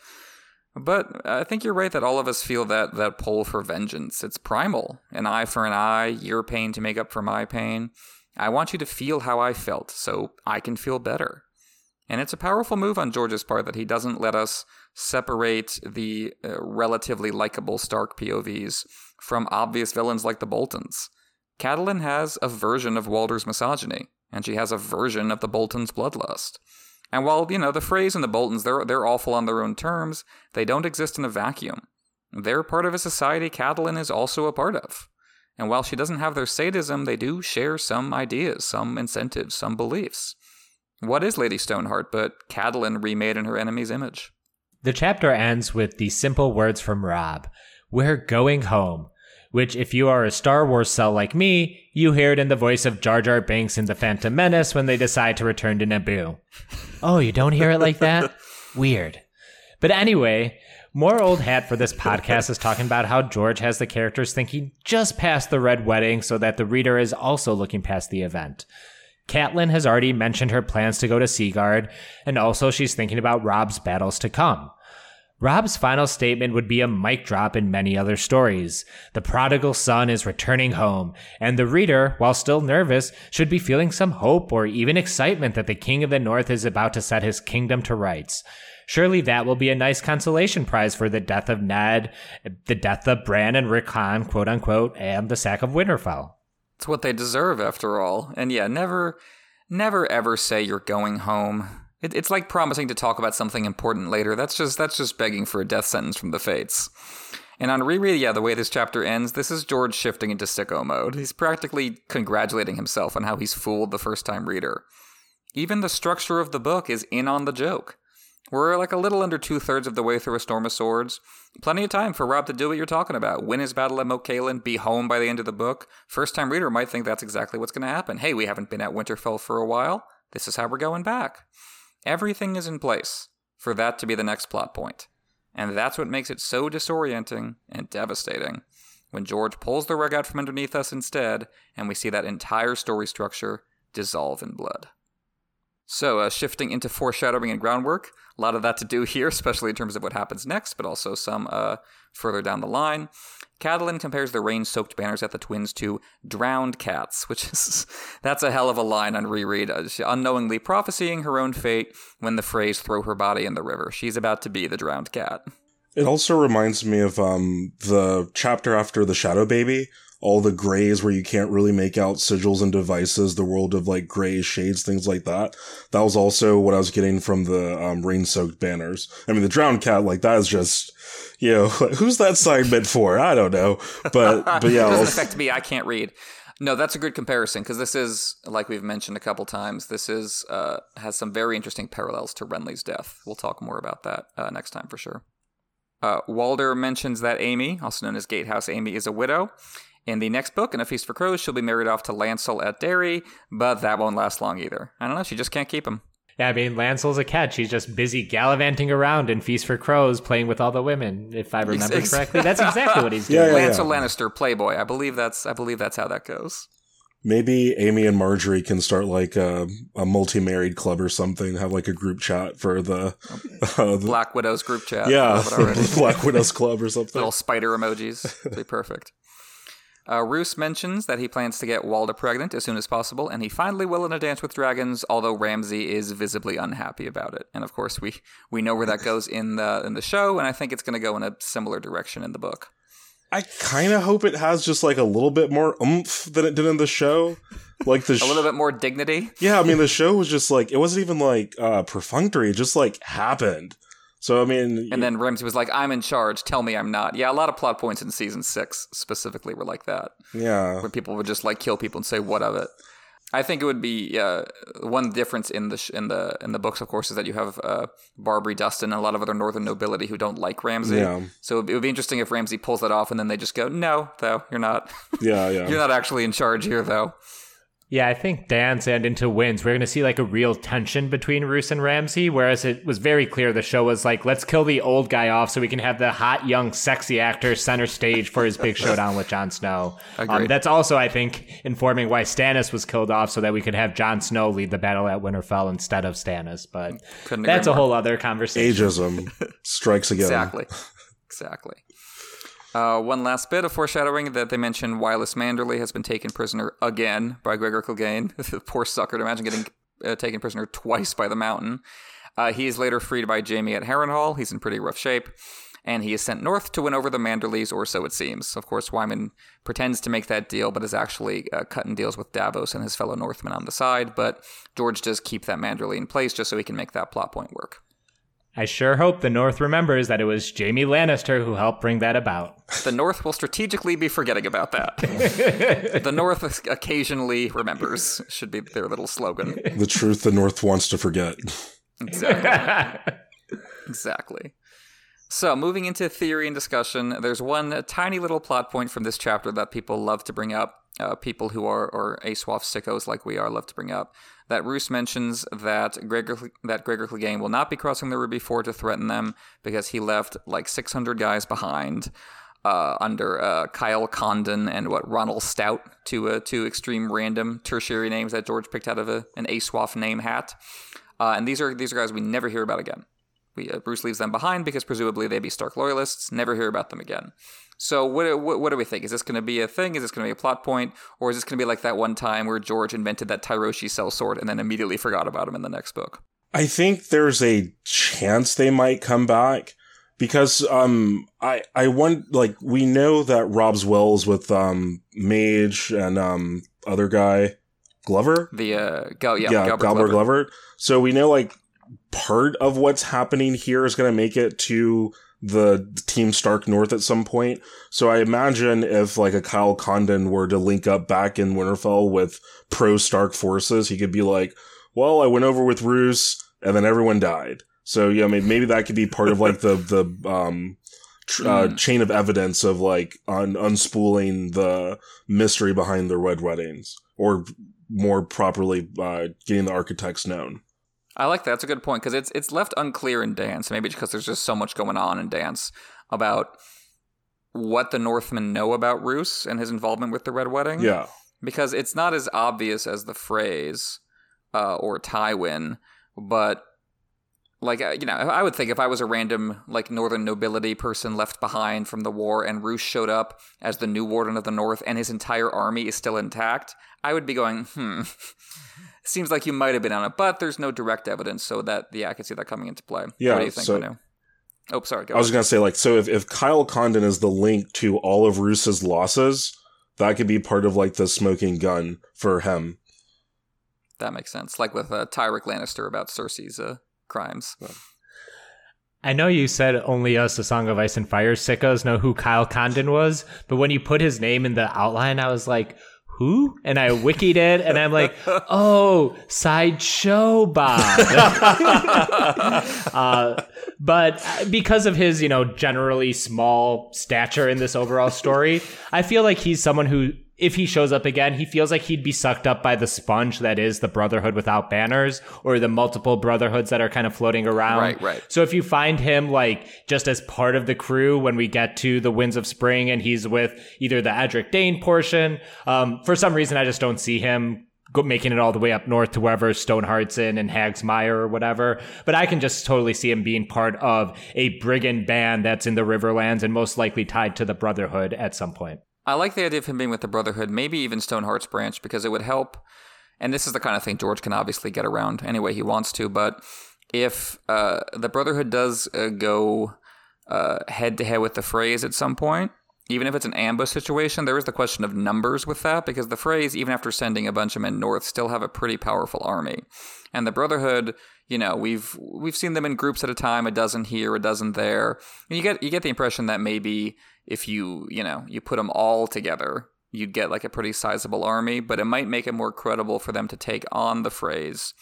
But I think you're right that all of us feel that, that pull for vengeance. It's primal. An eye for an eye, your pain to make up for my pain. I want you to feel how I felt so I can feel better. And it's a powerful move on George's part that he doesn't let us separate the uh, relatively likable Stark POVs from obvious villains like the Boltons. Catelyn has a version of Walder's misogyny, and she has a version of the Boltons' bloodlust. And while, you know, the Freys and the Boltons, they're, they're awful on their own terms, they don't exist in a vacuum. They're part of a society Catelyn is also a part of. And while she doesn't have their sadism, they do share some ideas, some incentives, some beliefs. What is Lady Stoneheart but Catelyn remade in her enemy's image? The chapter ends with the simple words from Robb We're going home which, if you are a Star Wars cell like me, you hear it in the voice of Jar Jar Binks in The Phantom Menace when they decide to return to Naboo. oh, you don't hear it like that? Weird. But anyway, More old hat for this podcast is talking about how George has the characters thinking just past the red wedding so that the reader is also looking past the event. Catelyn has already mentioned her plans to go to Seagard, and also she's thinking about Robb's battles to come. Robb's final statement would be a mic drop in many other stories. The prodigal son is returning home, and the reader, while still nervous, should be feeling some hope or even excitement that the King of the North is about to set his kingdom to rights. Surely that will be a nice consolation prize for the death of Ned, the death of Bran and Rickon, quote unquote, and the sack of Winterfell. It's what they deserve, after all. And yeah, never, never ever say you're going home. It, it's like promising to talk about something important later. That's just that's just begging for a death sentence from the fates. And on reread, yeah, the way this chapter ends, this is George shifting into sicko mode. He's practically congratulating himself on how he's fooled the first time reader. Even the structure of the book is in on the joke. We're like a little under two thirds of the way through A Storm of Swords. Plenty of time for Robb to do what you're talking about. Win his battle at Moat Cailin, be home by the end of the book. First time reader might think that's exactly what's going to happen. Hey, we haven't been at Winterfell for a while. This is how we're going back. Everything is in place for that to be the next plot point. And that's what makes it so disorienting and devastating when George pulls the rug out from underneath us instead, and we see that entire story structure dissolve in blood. So, uh, shifting into foreshadowing and groundwork, a lot of that to do here, especially in terms of what happens next, but also some uh, further down the line. Catelyn compares the rain-soaked banners at the twins to drowned cats, which is that's a hell of a line on reread. Uh, unknowingly prophesying her own fate when the Freys "throw her body in the river." She's about to be the drowned cat. It also reminds me of um, the chapter after the Shadow Baby, all the grays where you can't really make out sigils and devices, the world of like gray shades, things like that. That was also what I was getting from the um, rain soaked banners. I mean, the drowned cat, like that is just, you know, who's that sign meant for? I don't know, but but yeah, it doesn't affect me. I can't read. No, that's a good comparison because this is, like we've mentioned a couple times, this is uh, has some very interesting parallels to Renly's death. We'll talk more about that uh, next time for sure. Uh, Walder mentions that Ami, also known as Gatehouse Ami, is a widow, in the next book, In a Feast for Crows, she'll be married off to Lancel at Darry, but that won't last long either. I don't know, she just can't keep him. Yeah, I mean, Lancel's a cat. She's just busy gallivanting around in Feast for Crows, playing with all the women. If I remember correctly, that's exactly what he's doing. Yeah, yeah, Lancel yeah. Lannister, Playboy. I believe that's I believe that's how that goes. Maybe Ami and Margaery can start like a, a multi-married club or something. Have like a group chat for the, uh, the Black Widow's group chat. yeah, Love it already. Black Widows Club or something. Little spider emojis. It'd be perfect. Uh, Roose mentions that he plans to get Walda pregnant as soon as possible, and he finally will in a Dance with Dragons. Although Ramsay is visibly unhappy about it, and of course we we know where that goes in the in the show, and I think it's going to go in a similar direction in the book. I kind of hope it has just like a little bit more oomph than it did in the show. Like the A little bit more dignity. yeah, I mean the show was just like it wasn't even like uh perfunctory, it just like happened. So I mean, And then Ramsay was like, "I'm in charge. Tell me I'm not." Yeah, a lot of plot points in season six specifically were like that, yeah, where people would just like kill people and say, "What of it?" I think it would be uh, one difference in the sh- in the in the books, of course, is that you have uh, Barbrey Dustin and a lot of other Northern nobility who don't like Ramsay. Yeah. So it would be interesting if Ramsay pulls that off, and then they just go, "No, though you're not. yeah, yeah. you're not actually in charge here, though." Yeah, I think dance and into wins. We're going to see like a real tension between Roose and Ramsay, whereas it was very clear the show was like, let's kill the old guy off so we can have the hot, young, sexy actor center stage for his big showdown with Jon Snow. Um, that's also, I think, informing why Stannis was killed off so that we could have Jon Snow lead the battle at Winterfell instead of Stannis. But Couldn't that's a more. whole other conversation. Ageism strikes again. Exactly. exactly. Uh, one last bit of foreshadowing that they mention Wylis Manderly has been taken prisoner again by Gregor Clegane. the poor sucker. To imagine getting uh, taken prisoner twice by the mountain. Uh, he is later freed by Jaime at Harrenhal. He's in pretty rough shape. And he is sent north to win over the Manderlys, or so it seems. Of course, Wyman pretends to make that deal, but is actually uh, cutting deals with Davos and his fellow Northmen on the side. But George does keep that Manderly in place just so he can make that plot point work. I sure hope the North remembers that it was Jaime Lannister who helped bring that about. The North will strategically be forgetting about that. the North occasionally remembers, should be their little slogan. The truth the North wants to forget. Exactly. exactly. So, moving into theory and discussion, there's one tiny little plot point from this chapter that people love to bring up. Uh, people who are or ASOIAF sickos like we are love to bring up. That Roose mentions that Gregor that Gregor Clegane will not be crossing the Ruby Ford to threaten them because he left like 600 guys behind uh, under uh, Kyle Condon and what Ronnel Stout, two uh, two extreme random tertiary names that George picked out of a, an ASOIAF name hat. Uh, and these are these are guys we never hear about again. We, uh, Roose leaves them behind because presumably they'd be Stark loyalists. Never hear about them again. So what, what, what do we think? Is this going to be a thing? Is this going to be a plot point, or is this going to be like that one time where George invented that Tyroshi sellsword and then immediately forgot about him in the next book? I think there's a chance they might come back because um I I want like we know that Robb's Wells with um Maege and um other guy Glover the uh Gal- yeah, yeah Gobbler Glover. Glover so we know like part of what's happening here is going to make it to the team Stark North at some point. So I imagine if like a Kyle Condon were to link up back in Winterfell with pro Stark forces, he could be like, "Well, I went over with Roose, and then everyone died." So yeah, maybe, maybe that could be part of like the the um tr- uh, Mm. chain of evidence of like un- unspooling the mystery behind the red weddings, or more properly, uh, getting the architects known. I like that. That's a good point because it's it's left unclear in Dance. Maybe because there's just so much going on in Dance about what the Northmen know about Roose and his involvement with the Red Wedding. Yeah. because it's not as obvious as the Freys uh, or Tywin, but like uh, you know, I would think if I was a random like Northern nobility person left behind from the war, and Roose showed up as the new Warden of the North, and his entire army is still intact, I would be going, hmm. Seems like you might have been on it, but there's no direct evidence, so that yeah, I can see that coming into play. Yeah, what do you think, so- Manu? Oh, sorry. Go I was ahead. gonna say like so if, if Kyle Condon is the link to all of Roose's losses, that could be part of like the smoking gun for him. That makes sense. Like with uh, Tyrek Lannister about Cersei's uh, crimes. I know you said only us, the Song of Ice and Fire sickos, know who Kyle Condon was, but when you put his name in the outline, I was like, who? And I wikied it, and I'm like, oh, sideshow Bob. uh, but because of his, you know, generally small stature in this overall story, I feel like he's someone who, if he shows up again, he feels like he'd be sucked up by the sponge that is the Brotherhood without banners, or the multiple Brotherhoods that are kind of floating around. Right, right. So if you find him like just as part of the crew when we get to the Winds of Spring and he's with either the Edric Dayne portion, um, for some reason I just don't see him go- making it all the way up north to wherever Stoneheart's in and Hagsmire or whatever. But I can just totally see him being part of a brigand band that's in the Riverlands and most likely tied to the Brotherhood at some point. I like the idea of him being with the Brotherhood, maybe even Stoneheart's branch, because it would help. And this is the kind of thing George can obviously get around any way he wants to. But if uh, the Brotherhood does uh, go head to head with the Freys at some point, even if it's an ambush situation, there is the question of numbers with that, because the Freys, even after sending a bunch of men north, still have a pretty powerful army. And the Brotherhood, you know, we've we've seen them in groups at a time, a dozen here, a dozen there. And you get you get the impression that maybe if you you know you put them all together, you'd get like a pretty sizable army. But it might make it more credible for them to take on the Freys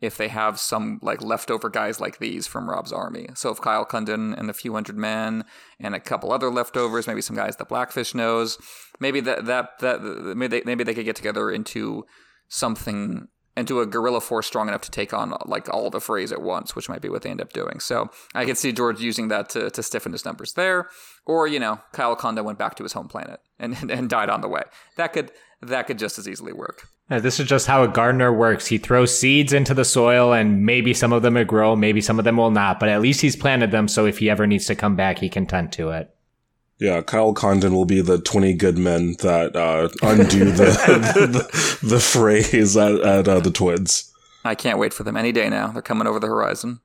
if they have some like leftover guys like these from Robb's army. So if Kyle Condon and a few hundred men and a couple other leftovers, maybe some guys that Blackfish knows, maybe that that that maybe they, maybe they could get together into something into a guerrilla force strong enough to take on like all the Freys at once, which might be what they end up doing. So I could see George using that to, to stiffen his numbers there, or you know, Kyle Condon went back to his home planet and, and, and died on the way. That could that could just as easily work. Uh, This is just how a gardener works. He throws seeds into the soil, and maybe some of them will grow, maybe some of them will not. But at least he's planted them, so if he ever needs to come back, he can tend to it. Yeah, Kyle Condon will be the 20 good men that uh, undo the, the the Freys at, at uh, the Twins. I can't wait for them any day now. They're coming over the horizon.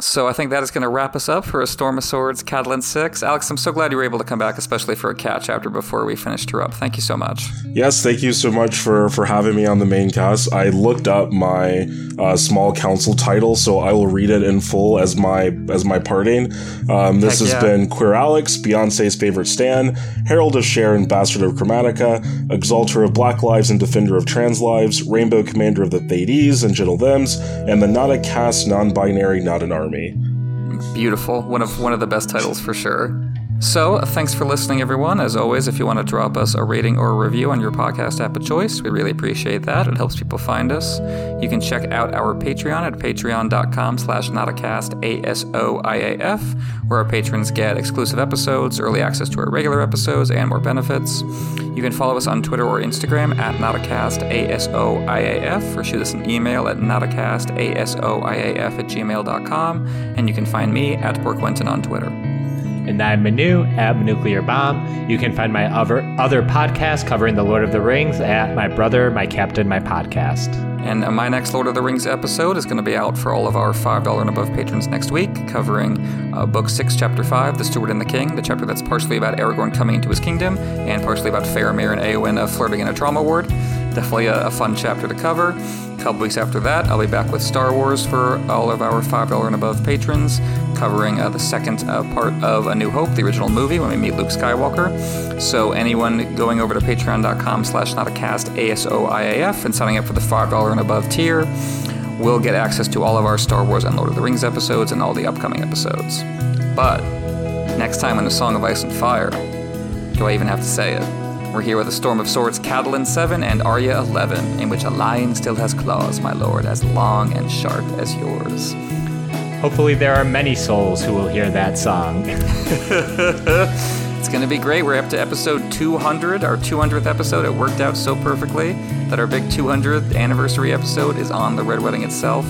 So I think that is going to wrap us up for a Storm of Swords Catelyn 6. Alex, I'm so glad you were able to come back, especially for a cat chapter before we finished her up. Thank you so much. Yes, thank you so much for for having me on the main cast. I looked up my uh, small council title, so I will read it in full as my as my parting. Um, this Heck has yeah. been Queer Alex, Beyonce's favorite stan, Herald of Sharon, Bastard of Chromatica, Exalter of Black Lives and Defender of Trans Lives, Rainbow Commander of the Thades and Gentle Thems, and the NotACast, Non-Binary, Not an Army. Beautiful. One of one of the best titles for sure. So, thanks for listening, everyone. As always, if you want to drop us a rating or a review on your podcast app of choice, we really appreciate that. It helps people find us. You can check out our Patreon at patreon.com slash notacast, A-S-O-I-A-F, where our patrons get exclusive episodes, early access to our regular episodes, and more benefits. You can follow us on Twitter or Instagram at notacast, A-S-O-I-A-F, or shoot us an email at notacast, A-S-O-I-A-F at gmail.com, and you can find me at PoorQuentyn on Twitter and I'm Manu at Nuclear Bomb. You can find my other other podcast covering the Lord of the Rings at My Brother, My Captain, My Podcast. And my next Lord of the Rings episode is going to be out for all of our $5 and above patrons next week, covering uh, Book 6, Chapter 5, The Steward and the King, the chapter that's partially about Aragorn coming into his kingdom, and partially about Faramir and Eowyn uh, flirting in a trauma ward. Definitely a, a fun chapter to cover. A couple weeks after that, I'll be back with Star Wars for all of our $5 and above patrons, covering uh, the second uh, part of A New Hope, the original movie, when we meet Luke Skywalker. So anyone going over to patreon.com slash notacast, A-S-O-I-A-F, and signing up for the $5 and above tier will get access to all of our Star Wars and Lord of the Rings episodes and all the upcoming episodes. But next time on The Song of Ice and Fire, do I even have to say it? We're here with a Storm of Swords Catelyn 7 and Arya 11, in which a lion still has claws, my lord, as long and sharp as yours. Hopefully, there are many souls who will hear that song. it's going to be great. We're up to episode 200, our 200th episode. It worked out so perfectly that our big 200th anniversary episode is on the Red Wedding itself.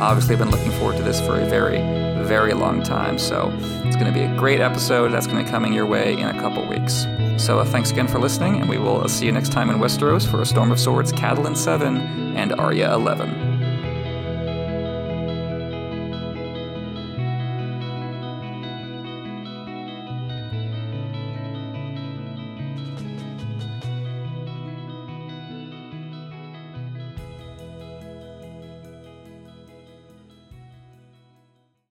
Obviously, I've been looking forward to this for a very, very long time. So it's going to be a great episode that's going to be coming your way in a couple weeks. So uh, thanks again for listening, and we will see you next time in Westeros for A Storm of Swords, Catelyn 7, and Arya 11.